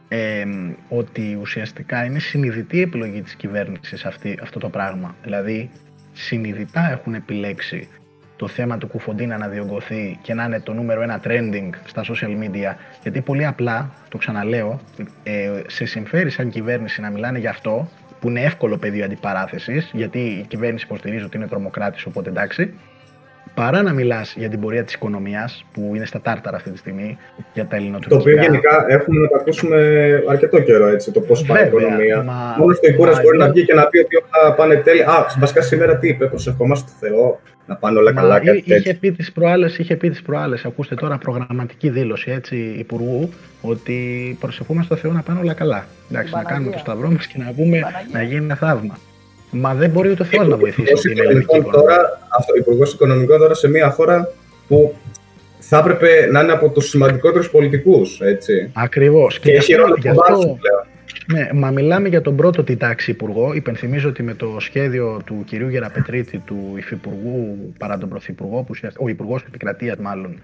ε, ότι ουσιαστικά είναι συνειδητή επιλογή της κυβέρνησης αυτή, αυτό το πράγμα. Δηλαδή, συνειδητά έχουν επιλέξει το θέμα του Κουφοντίνα να διωγγωθεί και να είναι το νούμερο ένα trending στα social media. Γιατί πολύ απλά, το ξαναλέω, ε, σε συμφέρει σαν κυβέρνηση να μιλάνε γι' αυτό, που είναι εύκολο πεδίο αντιπαράθεσης, γιατί η κυβέρνηση υποστηρίζει ότι είναι τρομοκράτης, οπότε εντάξει παρά να μιλάς για την πορεία της οικονομίας, που είναι στα τάρταρα αυτή τη στιγμή, για τα ελληνοτουρκικά. Το οποίο γενικά έχουμε να τα ακούσουμε αρκετό καιρό, έτσι, το πώς πάει η οικονομία. Μα... Μόνο στο Ικούρα μπορεί να βγει και να πει ότι όλα πάνε τέλεια. Α, βασικά σήμερα τι είπε, προσευχόμαστε στο Θεό, να πάνε όλα καλά. Κάτι είχε, πει τις προάλλες, είχε πει τις προάλλες, ακούστε τώρα προγραμματική δήλωση έτσι, Υπουργού, ότι προσευχόμαστε στο Θεό να πάνε όλα καλά. Εντάξει, να κάνουμε το σταυρό μας και να πούμε να γίνει ένα θαύμα. Μα δεν μπορεί ούτε Θεός να βοηθήσει την ελληνική Τώρα, αυτό, Υπουργός Οικονομικών τώρα σε μια χώρα που θα έπρεπε να είναι από τους σημαντικότερους πολιτικούς. Ακριβώς. Και, και έχει ρόλο αυτό, ναι, μα μιλάμε για τον πρώτο τάξη υπουργό. Υπενθυμίζω ότι με το σχέδιο του κυρίου Γεραπετρίτη, του υφυπουργού παρά τον πρωθυπουργό, που, ο υπουργός επικρατείας μάλλον,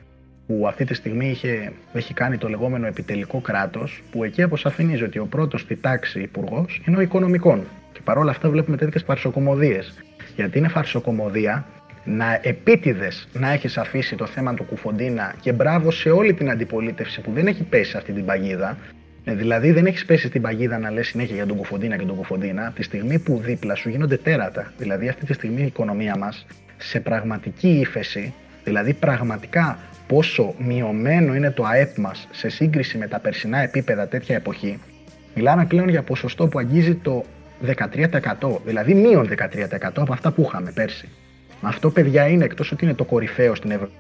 που αυτή τη στιγμή είχε, έχει κάνει το λεγόμενο επιτελικό κράτος, που εκεί αποσαφηνίζει ότι ο πρώτος τάξη υπουργός είναι ο οικονομικών παρόλα αυτά βλέπουμε τέτοιες φαρσοκομωδίες. Γιατί είναι φαρσοκομωδία να επίτηδες να έχεις αφήσει το θέμα του Κουφοντίνα και μπράβο σε όλη την αντιπολίτευση που δεν έχει πέσει σε αυτή την παγίδα. Ε, δηλαδή δεν έχεις πέσει στην παγίδα να λες συνέχεια για τον Κουφοντίνα και τον Κουφοντίνα, τη στιγμή που δίπλα σου γίνονται τέρατα. Δηλαδή αυτή τη στιγμή η οικονομία μας σε πραγματική ύφεση, δηλαδή πραγματικά πόσο μειωμένο είναι το ΑΕΠ μας σε σύγκριση με τα περσινά επίπεδα τέτοια εποχή, μιλάμε πλέον για ποσοστό που αγγίζει το 13%, δηλαδή μείον 13% από αυτά που είχαμε πέρσι. Αυτό, παιδιά, είναι εκτός ότι είναι το κορυφαίο στην Ευρώπη.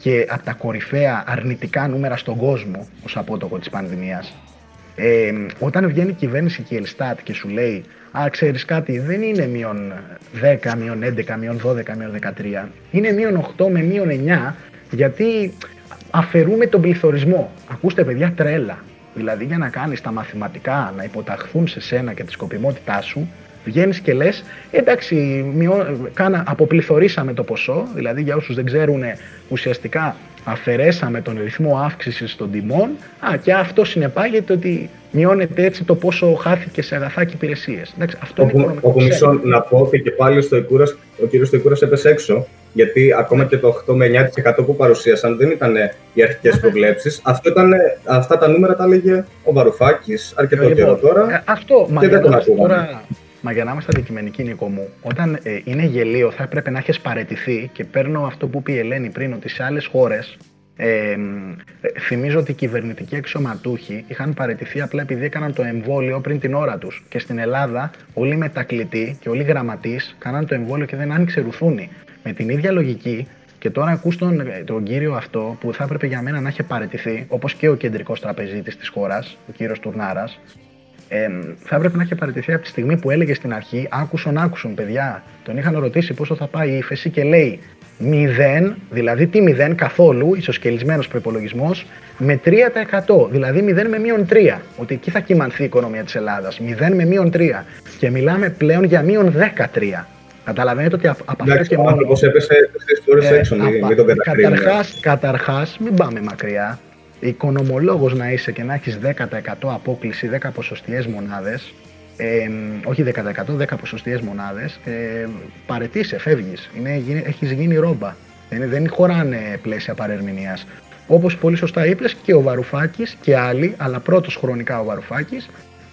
και από τα κορυφαία αρνητικά νούμερα στον κόσμο ως απότοκο της πανδημίας. Ε, όταν βγαίνει η κυβέρνηση και η Ελστάτ και σου λέει «Α, ξέρεις κάτι, δεν είναι μείον 10, μείον 11, μείον 12, μείον 13, είναι μείον 8 με μείον 9, γιατί αφαιρούμε τον πληθωρισμό. Ακούστε παιδιά τρέλα. Δηλαδή για να κάνεις τα μαθηματικά να υποταχθούν σε σένα και τη σκοπιμότητά σου, βγαίνεις και λες, εντάξει, μειώ, κάνα, αποπληθωρήσαμε το ποσό, δηλαδή για όσους δεν ξέρουν, ουσιαστικά αφαιρέσαμε τον ρυθμό αύξησης των τιμών. Α, και αυτό συνεπάγεται ότι μειώνεται έτσι το πόσο χάθηκε σε αγαθά και υπηρεσίες. Αυτό όπου, είναι όπου μισό να πω ότι και πάλι στο Ικούρας, ο κύριος Στοικούρα έπεσε έξω. Γιατί ακόμα και το 8 με 9% που παρουσίασαν δεν ήταν οι αρχικές προβλέψεις. Αυτά τα νούμερα τα έλεγε ο Βαρουφάκης αρκετό λοιπόν, καιρό τώρα. Ε, αυτό, και δεν τον ακούγαμε. Μα για να είμαστε αντικειμενικοί, Νίκο μου, όταν ε, είναι γελίο θα έπρεπε να έχεις παρετηθεί και παίρνω αυτό που είπε η Ελένη πριν, ότι σε άλλες χώρες ε, θυμίζω ότι οι κυβερνητικοί αξιωματούχοι είχαν παρετηθεί απλά επειδή έκαναν το εμβόλιο πριν την ώρα τους. Και στην Ελλάδα, όλοι οι μετακλητοί και όλοι οι γραμματείς κάναν το εμβόλιο και δεν άνοιξε ρουθούνη. Με την ίδια λογική, και τώρα ακούς τον, τον κύριο αυτό που θα έπρεπε για μένα να έχει παρετηθεί, όπως και ο κεντρικός τραπεζίτης της χώρας, ο κύριος Τουρνάρας, ε, θα έπρεπε να έχει παραιτηθεί από τη στιγμή που έλεγε στην αρχή, άκουσον, άκουσον παιδιά. Τον είχαν ρωτήσει πόσο θα πάει η ύφεση και λέει 0, δηλαδή τι 0 καθόλου, ισοσκελισμένος προπολογισμό, με 3%. Δηλαδή 0 με μείον 3. Ότι εκεί θα κοιμανθεί η οικονομία της Ελλάδας. 0 με μείον 3. Και μιλάμε πλέον για μείον 13. Καταλαβαίνετε ότι από αυτό και μόνο. Ο έπεσε τέσσερι φορές έξω, μην τον Καταρχάς, μην πάμε μακριά οικονομολόγος να είσαι και να έχεις 10% απόκληση, 10 ποσοστιαίες μονάδες, ε, όχι 10%, 10 ποσοστιαίες μονάδες, ε, παρετήσαι, φεύγεις, είναι, έχεις γίνει ρόμπα. Δεν, δεν χωράνε πλαίσια παρερμηνίας. Όπως πολύ σωστά είπες και ο Βαρουφάκης και άλλοι, αλλά πρώτος χρονικά ο Βαρουφάκης,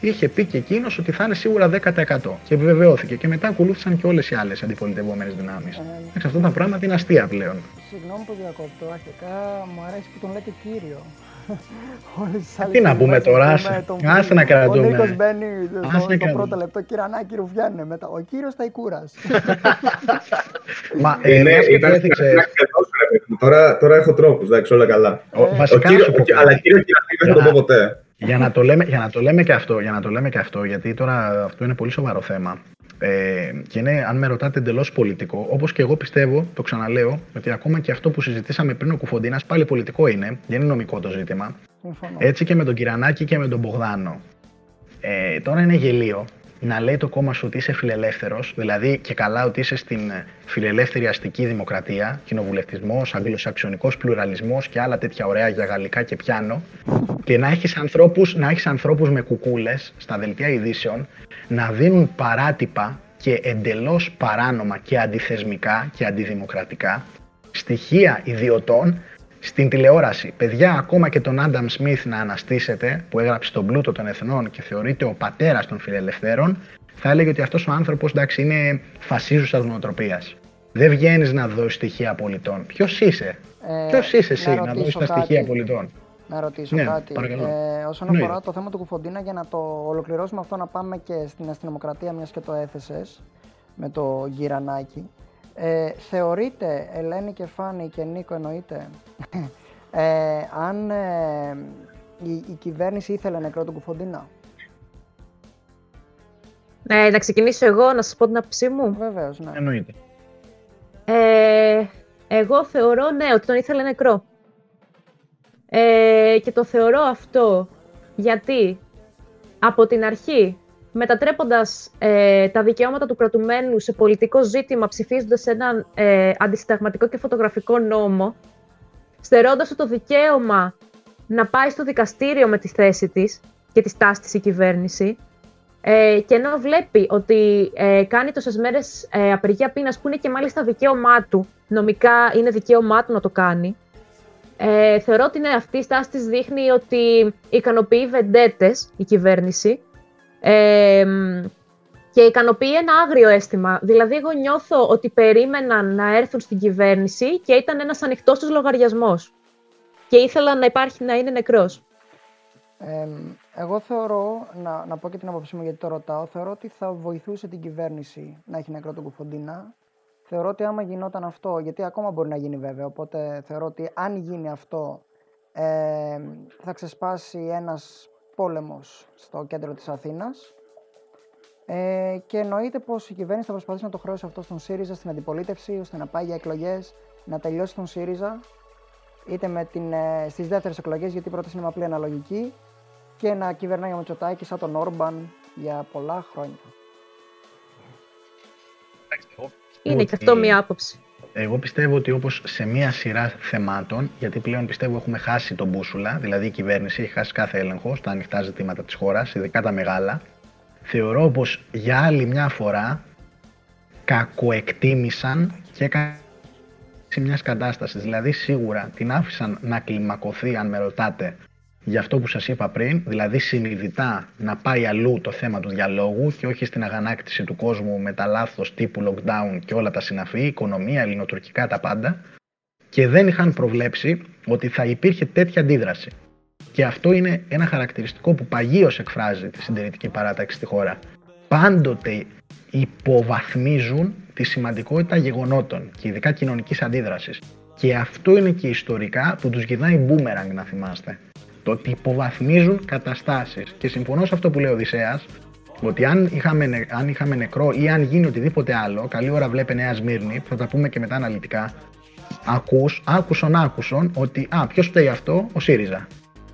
είχε πει και εκείνος ότι θα είναι σίγουρα 10% και επιβεβαιώθηκε. Και μετά ακολούθησαν και όλες οι άλλες αντιπολιτευόμενες δυνάμεις. Ε, αυτά τα πράγματα είναι αστεία πλέον. Συγγνώμη που διακόπτω. Αρχικά μου αρέσει που τον λέτε κύριο. Τις να πούμε τώρα, άσε να κρατούμε. Ο Νίκος μπαίνει στο πρώτο λεπτό, κυρανάκι ρουφιάνε μετά. Ο κύριος Ταϊκούρας. Μα ε, ναι, ήταν Τώρα, τώρα έχω τρόπους, εντάξει, όλα καλά. αλλά κύριος Κυρανάκης δεν θα το πω ποτέ. Για να το, λέμε, για να το λέμε και αυτό, για να το λέμε και αυτό, γιατί τώρα αυτό είναι πολύ σοβαρό θέμα. Ε, και είναι, αν με ρωτάτε, εντελώς πολιτικό. Όπως και εγώ πιστεύω, το ξαναλέω, ότι ακόμα και αυτό που συζητήσαμε πριν ο Κουφοντίνας πάλι πολιτικό είναι, δεν είναι νομικό το ζήτημα. Έτσι και με τον Κυρανάκη και με τον Μπογδάνο. Ε, τώρα είναι γελίο να λέει το κόμμα σου ότι είσαι φιλελεύθερος, δηλαδή και καλά ότι είσαι στην φιλελεύθερη αστική δημοκρατία, κοινοβουλευτισμός, αγγλοσαξονικός πλουραλισμός και άλλα τέτοια ωραία για γαλλικά και πιάνο, και να έχεις ανθρώπους έχεις ανθρώπους με κουκούλες στα δελτία ειδήσεων να δίνουν παράτυπα και εντελώς παράνομα και αντιθεσμικά και αντιδημοκρατικά στοιχεία ιδιωτών στην τηλεόραση. Παιδιά, ακόμα και τον Άνταμ Σμιθ να αναστήσετε, που έγραψε τον πλούτο των εθνών και θεωρείται ο πατέρας των φιλελευθέρων, θα έλεγε ότι αυτός ο άνθρωπος εντάξει είναι φασίζουσα νοοτροπίας. Δεν βγαίνεις να δώσεις στοιχεία πολιτών. Ποιος είσαι, ε, Ποιος είσαι εσύ να, δώσεις τα στοιχεία πολιτών; Να ρωτήσω ναι, κάτι. Ε, όσον αφορά το θέμα του Κουφοντίνα, για να το ολοκληρώσουμε αυτό, να πάμε και στην αστυνομοκρατία, μιας και το έθεσες με το γυρανάκι. Ε, θεωρείτε, Ελένη και Φάνη και Νίκο εννοείται, ε, αν ε, η, η, κυβέρνηση ήθελε νεκρό τον Κουφοντίνα; Ναι, να ξεκινήσω εγώ να σας πω την άποψή μου. Βεβαίως, ναι. Εννοείται. Ε, εγώ θεωρώ, ναι, ότι τον ήθελε νεκρό. Ε, και το θεωρώ αυτό γιατί από την αρχή μετατρέποντας ε, τα δικαιώματα του κρατουμένου σε πολιτικό ζήτημα, ψηφίζοντας έναν ε, αντισυνταγματικό και φωτογραφικό νόμο, στερώντας το δικαίωμα να πάει στο δικαστήριο με τη θέση της και τη στάση της η κυβέρνηση, ε, και ενώ βλέπει ότι ε, κάνει τόσες μέρες ε, απεργία πείνας, που είναι και μάλιστα δικαίωμά του, νομικά είναι δικαίωμά του να το κάνει, ε, θεωρώ ότι είναι αυτή η στάση της δείχνει ότι ικανοποιεί βεντέτες η κυβέρνηση και ικανοποιεί ένα άγριο αίσθημα. Δηλαδή, εγώ νιώθω ότι περίμεναν να έρθουν στην κυβέρνηση και ήταν ένας ανοιχτός τους λογαριασμός. Και ήθελαν να υπάρχει, να είναι νεκρός. εγώ θεωρώ, να, να πω και την άποψή μου γιατί το ρωτάω, θεωρώ ότι θα βοηθούσε την κυβέρνηση να έχει νεκρό τον Κουφοντίνα Θεωρώ ότι άμα γινόταν αυτό, γιατί ακόμα μπορεί να γίνει βέβαια, οπότε θεωρώ ότι αν γίνει αυτό ε, θα ξεσπάσει ένας πόλεμος στο κέντρο της Αθήνας ε, και εννοείται πως η κυβέρνηση θα προσπαθήσει να το χρεώσει αυτό στον ΣΥΡΙΖΑ στην αντιπολίτευση ώστε να πάει για εκλογές, να τελειώσει τον ΣΥΡΙΖΑ είτε με την, ε, στις δεύτερες εκλογές γιατί η πρόταση είναι απλή αναλογική και να κυβερνάει ο Μητσοτάκη σαν τον Όρμπαν για πολλά χρόνια. Είναι και αυτό μία άποψη. Εγώ πιστεύω ότι όπως σε μία σειρά θεμάτων, γιατί πλέον πιστεύω έχουμε χάσει τον μπούσουλα, δηλαδή η κυβέρνηση έχει χάσει κάθε έλεγχο στα ανοιχτά ζητήματα της χώρας, ειδικά τα μεγάλα, θεωρώ πως για άλλη μια φορά κακοεκτίμησαν και σε μια κατάσταση. Δηλαδή, σίγουρα την άφησαν να κλιμακωθεί, αν με ρωτάτε, για αυτό που σας είπα πριν, δηλαδή συνειδητά να πάει αλλού το θέμα του διαλόγου και όχι στην αγανάκτηση του κόσμου με τα λάθος τύπου lockdown και όλα τα συναφή, οικονομία, ελληνοτουρκικά, τα πάντα και δεν είχαν προβλέψει ότι θα υπήρχε τέτοια αντίδραση. Και αυτό είναι ένα χαρακτηριστικό που παγίως εκφράζει τη συντηρητική παράταξη στη χώρα. Πάντοτε υποβαθμίζουν τη σημαντικότητα γεγονότων και ειδικά κοινωνικής αντίδρασης. Και αυτό είναι και ιστορικά που τους γυρνάει boomerang να θυμάστε. Το ότι υποβαθμίζουν καταστάσεις. Και συμφωνώ σε αυτό που λέει ο Οδυσσέας, ότι αν είχαμε, αν είχαμε νεκρό ή αν γίνει οτιδήποτε άλλο, καλή ώρα βλέπε Νέα Σμύρνη, θα τα πούμε και μετά αναλυτικά, ακούς, άκουσον άκουσον ότι α, ποιος φταίει αυτό, ο ΣΥΡΙΖΑ.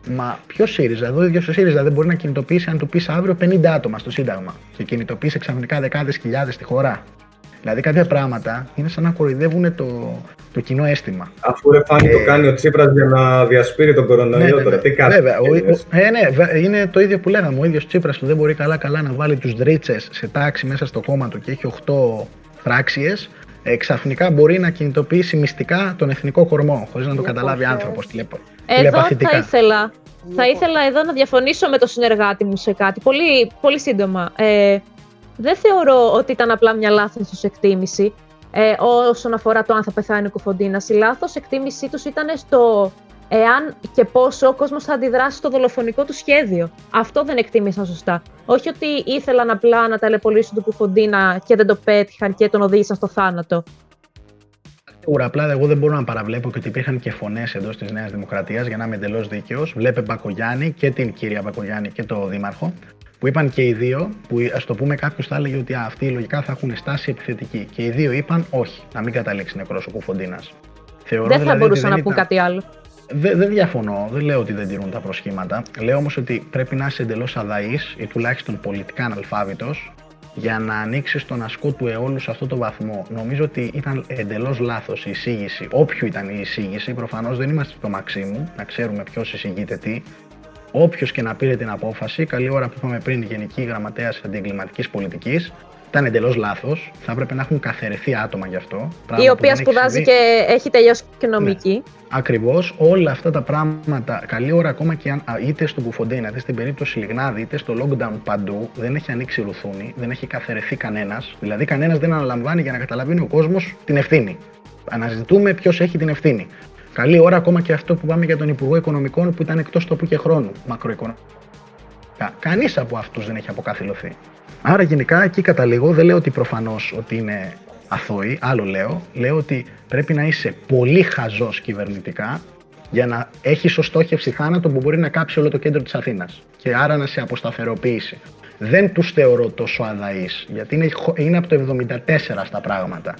Μα ποιος ΣΥΡΙΖΑ, εδώ ο ίδιος ο ΣΥΡΙΖΑ δεν μπορεί να κινητοποιήσει, αν του πεις αύριο 50 άτομα στο Σύνταγμα και κινητοποιήσει ξαφνικά δεκάδες χιλιάδες στη χώρα. Δηλαδή κάποια πράγματα είναι σαν να κοροϊδεύουν το, το κοινό αίσθημα. Αφού ρε φάνη ε... το κάνει ο Τσίπρας για να διασπείρει τον κορονοϊό ναι, τώρα, τι κάνει. Βέβαια, ο, ο, ε, ναι, είναι το ίδιο που λέγαμε. Ο ίδιος Τσίπρας που δεν μπορεί καλά-καλά να βάλει τους δρίτσε σε τάξη μέσα στο κόμμα του και έχει 8 πράξιε. Ε, ξαφνικά μπορεί να κινητοποιήσει μυστικά τον εθνικό κορμό, χωρίς να το καταλάβει άνθρωπος Εδώ θα ήθελα, θα ήθελα εδώ να διαφωνήσω με το συνεργάτη μου σε κάτι. Πολύ, πολύ σύντομα. Ε, δεν θεωρώ ότι ήταν απλά μια λάθος εκτίμηση ε, όσον αφορά το αν θα πεθάνει ο Κουφοντίνα. Η λάθος εκτίμησή τους ήταν στο εάν και πόσο ο κόσμος θα αντιδράσει στο δολοφονικό του σχέδιο. Αυτό δεν εκτίμησαν σωστά. Όχι ότι ήθελαν απλά να ταλαιπωρήσουν τον Κουφοντίνα και δεν το πέτυχαν και τον οδήγησαν στο θάνατο. Σίγουρα, απλά εγώ δεν μπορώ να παραβλέπω και ότι υπήρχαν και φωνές εντός της Νέας Δημοκρατίας για να είμαι εντελώς δίκαιος. Βλέπε Μπακογιάννη και την κυρία Μπακογιάννη και το Δήμαρχο, που είπαν και οι δύο, που ας το πούμε κάποιος θα έλεγε ότι αυτοί λογικά θα έχουν στάση επιθετική. Και οι δύο είπαν όχι, να μην καταλήξει νεκρός ο Κουφοντίνας. Δεν θα δηλαδή μπορούσαν να πούν κάτι άλλο. Δεν, δεν διαφωνώ, δεν λέω ότι δεν τηρούν τα προσχήματα. Λέω όμως ότι πρέπει να είσαι εντελώς αδαής ή τουλάχιστον πολιτικά αναλφάβητος για να ανοίξεις τον ασκό του αιώλου σε αυτό το βαθμό. Νομίζω ότι ήταν εντελώς λάθος η εισήγηση, όποιο ήταν η εισήγηση. Προφανώς δεν είμαστε στο Μαξίμου, να ξέρουμε ποιος εισηγείται τι. Όποιος και να πήρε την απόφαση, καλή ώρα που είπαμε πριν, Γενική Γραμματέας Αντιγκληματική Πολιτικής, ήταν εντελώς λάθος. Θα έπρεπε να έχουν καθαιρεθεί άτομα γι' αυτό. Η οποία σπουδάζει και έχει τελειώσει και νομική. Ναι. Ακριβώς όλα αυτά τα πράγματα, καλή ώρα ακόμα και αν, είτε στον Κουφοντέινα, είτε στην περίπτωση Λιγνάδη, είτε στο lockdown παντού, δεν έχει ανοίξει ρουθούνη, δεν έχει καθαιρεθεί κανένας. Δηλαδή, κανένας δεν αναλαμβάνει για να καταλαβαίνει ο κόσμος την ευθύνη. Αναζητούμε ποιος έχει την ευθύνη. Καλή ώρα ακόμα και αυτό που πάμε για τον Υπουργό Οικονομικών που ήταν εκτός τοπού και χρόνου μακροοικονομικά. Κανείς από αυτούς δεν έχει αποκαθιλωθεί. Άρα γενικά εκεί καταλήγω, δεν λέω ότι προφανώς ότι είναι αθώοι, άλλο λέω. Λέω ότι πρέπει να είσαι πολύ χαζός κυβερνητικά για να έχεις ως στόχευση θάνατο που μπορεί να κάψει όλο το κέντρο της Αθήνας και άρα να σε αποσταθεροποιήσει. Δεν τους θεωρώ τόσο αδαείς, γιατί είναι, είναι από το 74 στα πράγματα.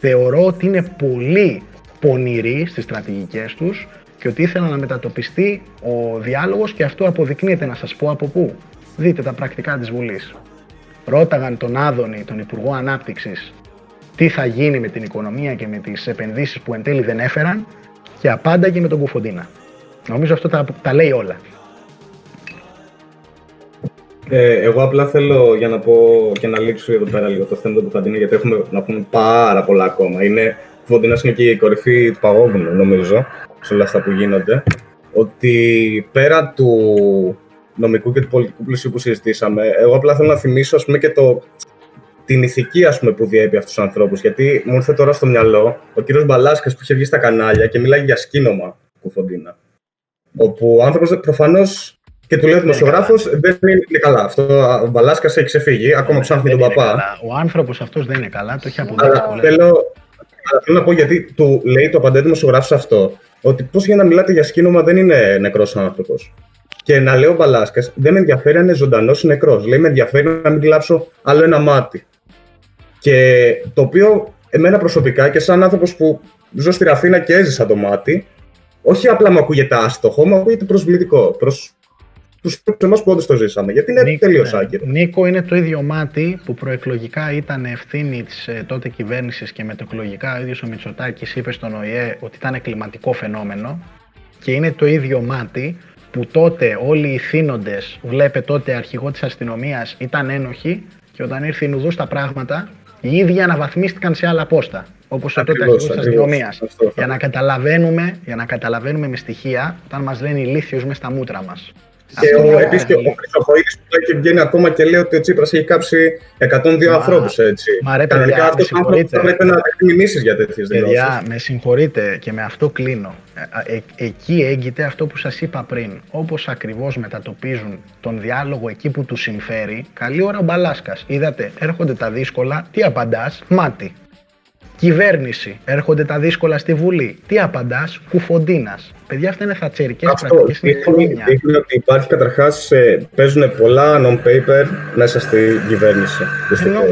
Θεωρώ ότι είναι πολύ πονηροί στις στρατηγικές τους και ότι ήθελαν να μετατοπιστεί ο διάλογος και αυτό αποδεικνύεται να σας πω από πού. Δείτε τα πρακτικά της Βουλής. Ρώταγαν τον Άδωνη, τον Υπουργό Ανάπτυξης, τι θα γίνει με την οικονομία και με τις επενδύσεις που εν τέλει δεν έφεραν και απάνταγε με τον Κουφοντίνα. Νομίζω αυτό τα, τα λέει όλα. Ε, εγώ απλά θέλω για να πω και να λήξω εδώ πέρα λίγο το θέμα του Κουφοντίνα γιατί έχουμε να πούμε πάρα πολλά ακόμα. Είναι Βοντινά είναι και η κορυφή του παγόβουνου, νομίζω, σε όλα αυτά που γίνονται. Ότι πέρα του νομικού και του πολιτικού πλαισίου που συζητήσαμε, εγώ απλά θέλω να θυμίσω ας πούμε, και το, την ηθική ας πούμε, που διέπει αυτούς τους ανθρώπους. Γιατί μου ήρθε τώρα στο μυαλό ο κύριος Μπαλάσκας που είχε βγει στα κανάλια και μιλάει για σκήνομα του Φοντίνα. Όπου ο άνθρωπος προφανώς Και του λέει ο δημοσιογράφος δεν είναι καλά. Αυτό ο Μπαλάσκας έχει ξεφύγει, ακόμα ψάχνει τον παπά. Ο άνθρωπος αυτός δεν είναι καλά, το έχει αποδείξει πολλές θέλω, θέλω να πω γιατί του λέει το απαντέ δημοσιογράφος αυτό, ότι πώς για να μιλάτε για σκήνομα δεν είναι νεκρός άνθρωπος. Και να λέω Μπαλάσκα, δεν με ενδιαφέρει αν είναι ζωντανός ή νεκρός. Λέει με ενδιαφέρει να μην κλάψω άλλο ένα μάτι. Και το οποίο εμένα προσωπικά και σαν άνθρωπος που ζω στη Ραφίνα και έζησα το μάτι, όχι απλά μου ακούγεται άστοχο, μου ακούγεται προσβλητικό. Προς τους εμά που όντως το ζήσαμε. Γιατί είναι τελείως ναι. άκυρο. Νίκο, είναι το ίδιο μάτι που προεκλογικά ήταν ευθύνη της ε, τότε κυβέρνησης και μετεκλογικά ο ίδιος ο Μητσοτάκης είπε στον ΟΗΕ ότι ήταν κλιματικό φαινόμενο. Και είναι το ίδιο μάτι που τότε όλοι οι θύνοντες, βλέπε τότε αρχηγό της αστυνομίας, ήταν ένοχοι και όταν ήρθε η Νουδούς στα πράγματα, οι ίδιοι αναβαθμίστηκαν σε άλλα πόστα. Όπως ο τότε αρχηγός της αστυνομίας. Για, να καταλαβαίνουμε, για να καταλαβαίνουμε με στοιχεία, όταν μας λένε ηλίθιος μες στα μούτρα μας. Και ο, επίσης και ο Χρυσοχοίδης που και βγαίνει ακόμα και λέει ότι ο Τσίπρας έχει κάψει 102 ανθρώπου. Μα ρε, Κανονικά αυτό ο άνθρωπο θα πρέπει να δεχτεί μηνύσει για τέτοιες δηλώσεις. Παιδιά, με συγχωρείτε και με αυτό κλείνω. Ε, ε, εκεί έγκυται αυτό που σας είπα πριν. Όπως ακριβώς μετατοπίζουν τον διάλογο εκεί που του συμφέρει, καλή ώρα ο Μπαλάσκας. Είδατε, έρχονται τα δύσκολα, τι απαντάς, μάτι. Κυβέρνηση. Έρχονται τα δύσκολα στη Βουλή. Τι απαντάς, κουφοντίνας. Παιδιά, αυτά είναι θατσερικέ πρακτικέ στην οικονομία. Δείχνει ότι υπάρχει καταρχάς, ε, παίζουν πολλά non-paper μέσα στη κυβέρνηση.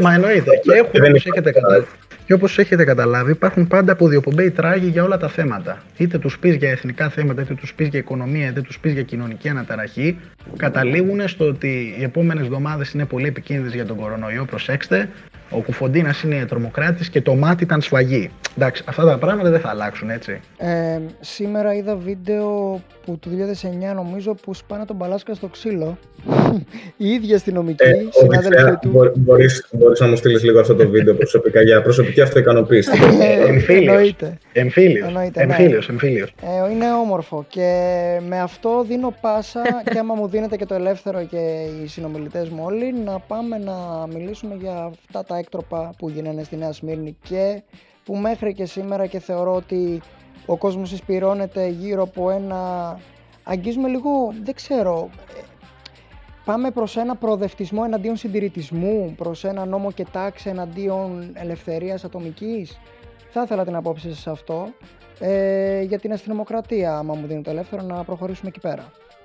μα εννοείται. Και, έχουν, όπω έχετε καταλάβει. Και όπως έχετε καταλάβει, υπάρχουν πάντα από διοπομπέοι τράγοι για όλα τα θέματα. Είτε τους πεις για εθνικά θέματα, είτε τους πεις για οικονομία, είτε τους πεις για κοινωνική αναταραχή. Καταλήγουν στο ότι οι επόμενες εβδομάδες είναι πολύ επικίνδυνες για τον κορονοϊό. Προσέξτε, ο Κουφοντίνας είναι τρομοκράτης και το μάτι ήταν σφαγή. Εντάξει, αυτά τα πράγματα δεν θα αλλάξουν, έτσι. Ε, σήμερα είδα βίντεο που του 2009 νομίζω που σπάνε τον Μπαλάσκα στο ξύλο. Η ίδια αστυνομική, ε, συνάδελφοι του. Μπορείς, μπορείς να μου στείλεις λίγο αυτό το βίντεο προσωπικά για προσωπική αυτοικανοποίηση. Ε, εμφύλιος. Εμφύλιος, εμφύλιος. Ε, είναι όμορφο και με αυτό δίνω πάσα και άμα μου δίνετε και το ελεύθερο και οι συνομιλητές μου όλοι να πάμε να μιλήσουμε για αυτά τα έκτροπα που γίνανε στη Νέα Σμύρνη και που μέχρι και σήμερα και θεωρώ ότι ο κόσμος εισπυρώνεται γύρω από ένα... Αγγίζουμε λίγο, δεν ξέρω, πάμε προς ένα προοδευτισμό εναντίον συντηρητισμού, προς ένα νόμο και τάξη εναντίον ελευθερίας ατομικής. Θα ήθελα την απόψη σας σε αυτό. Ε, για την αστυνομοκρατία, άμα μου δίνει το ελεύθερο, να προχωρήσουμε εκεί πέρα.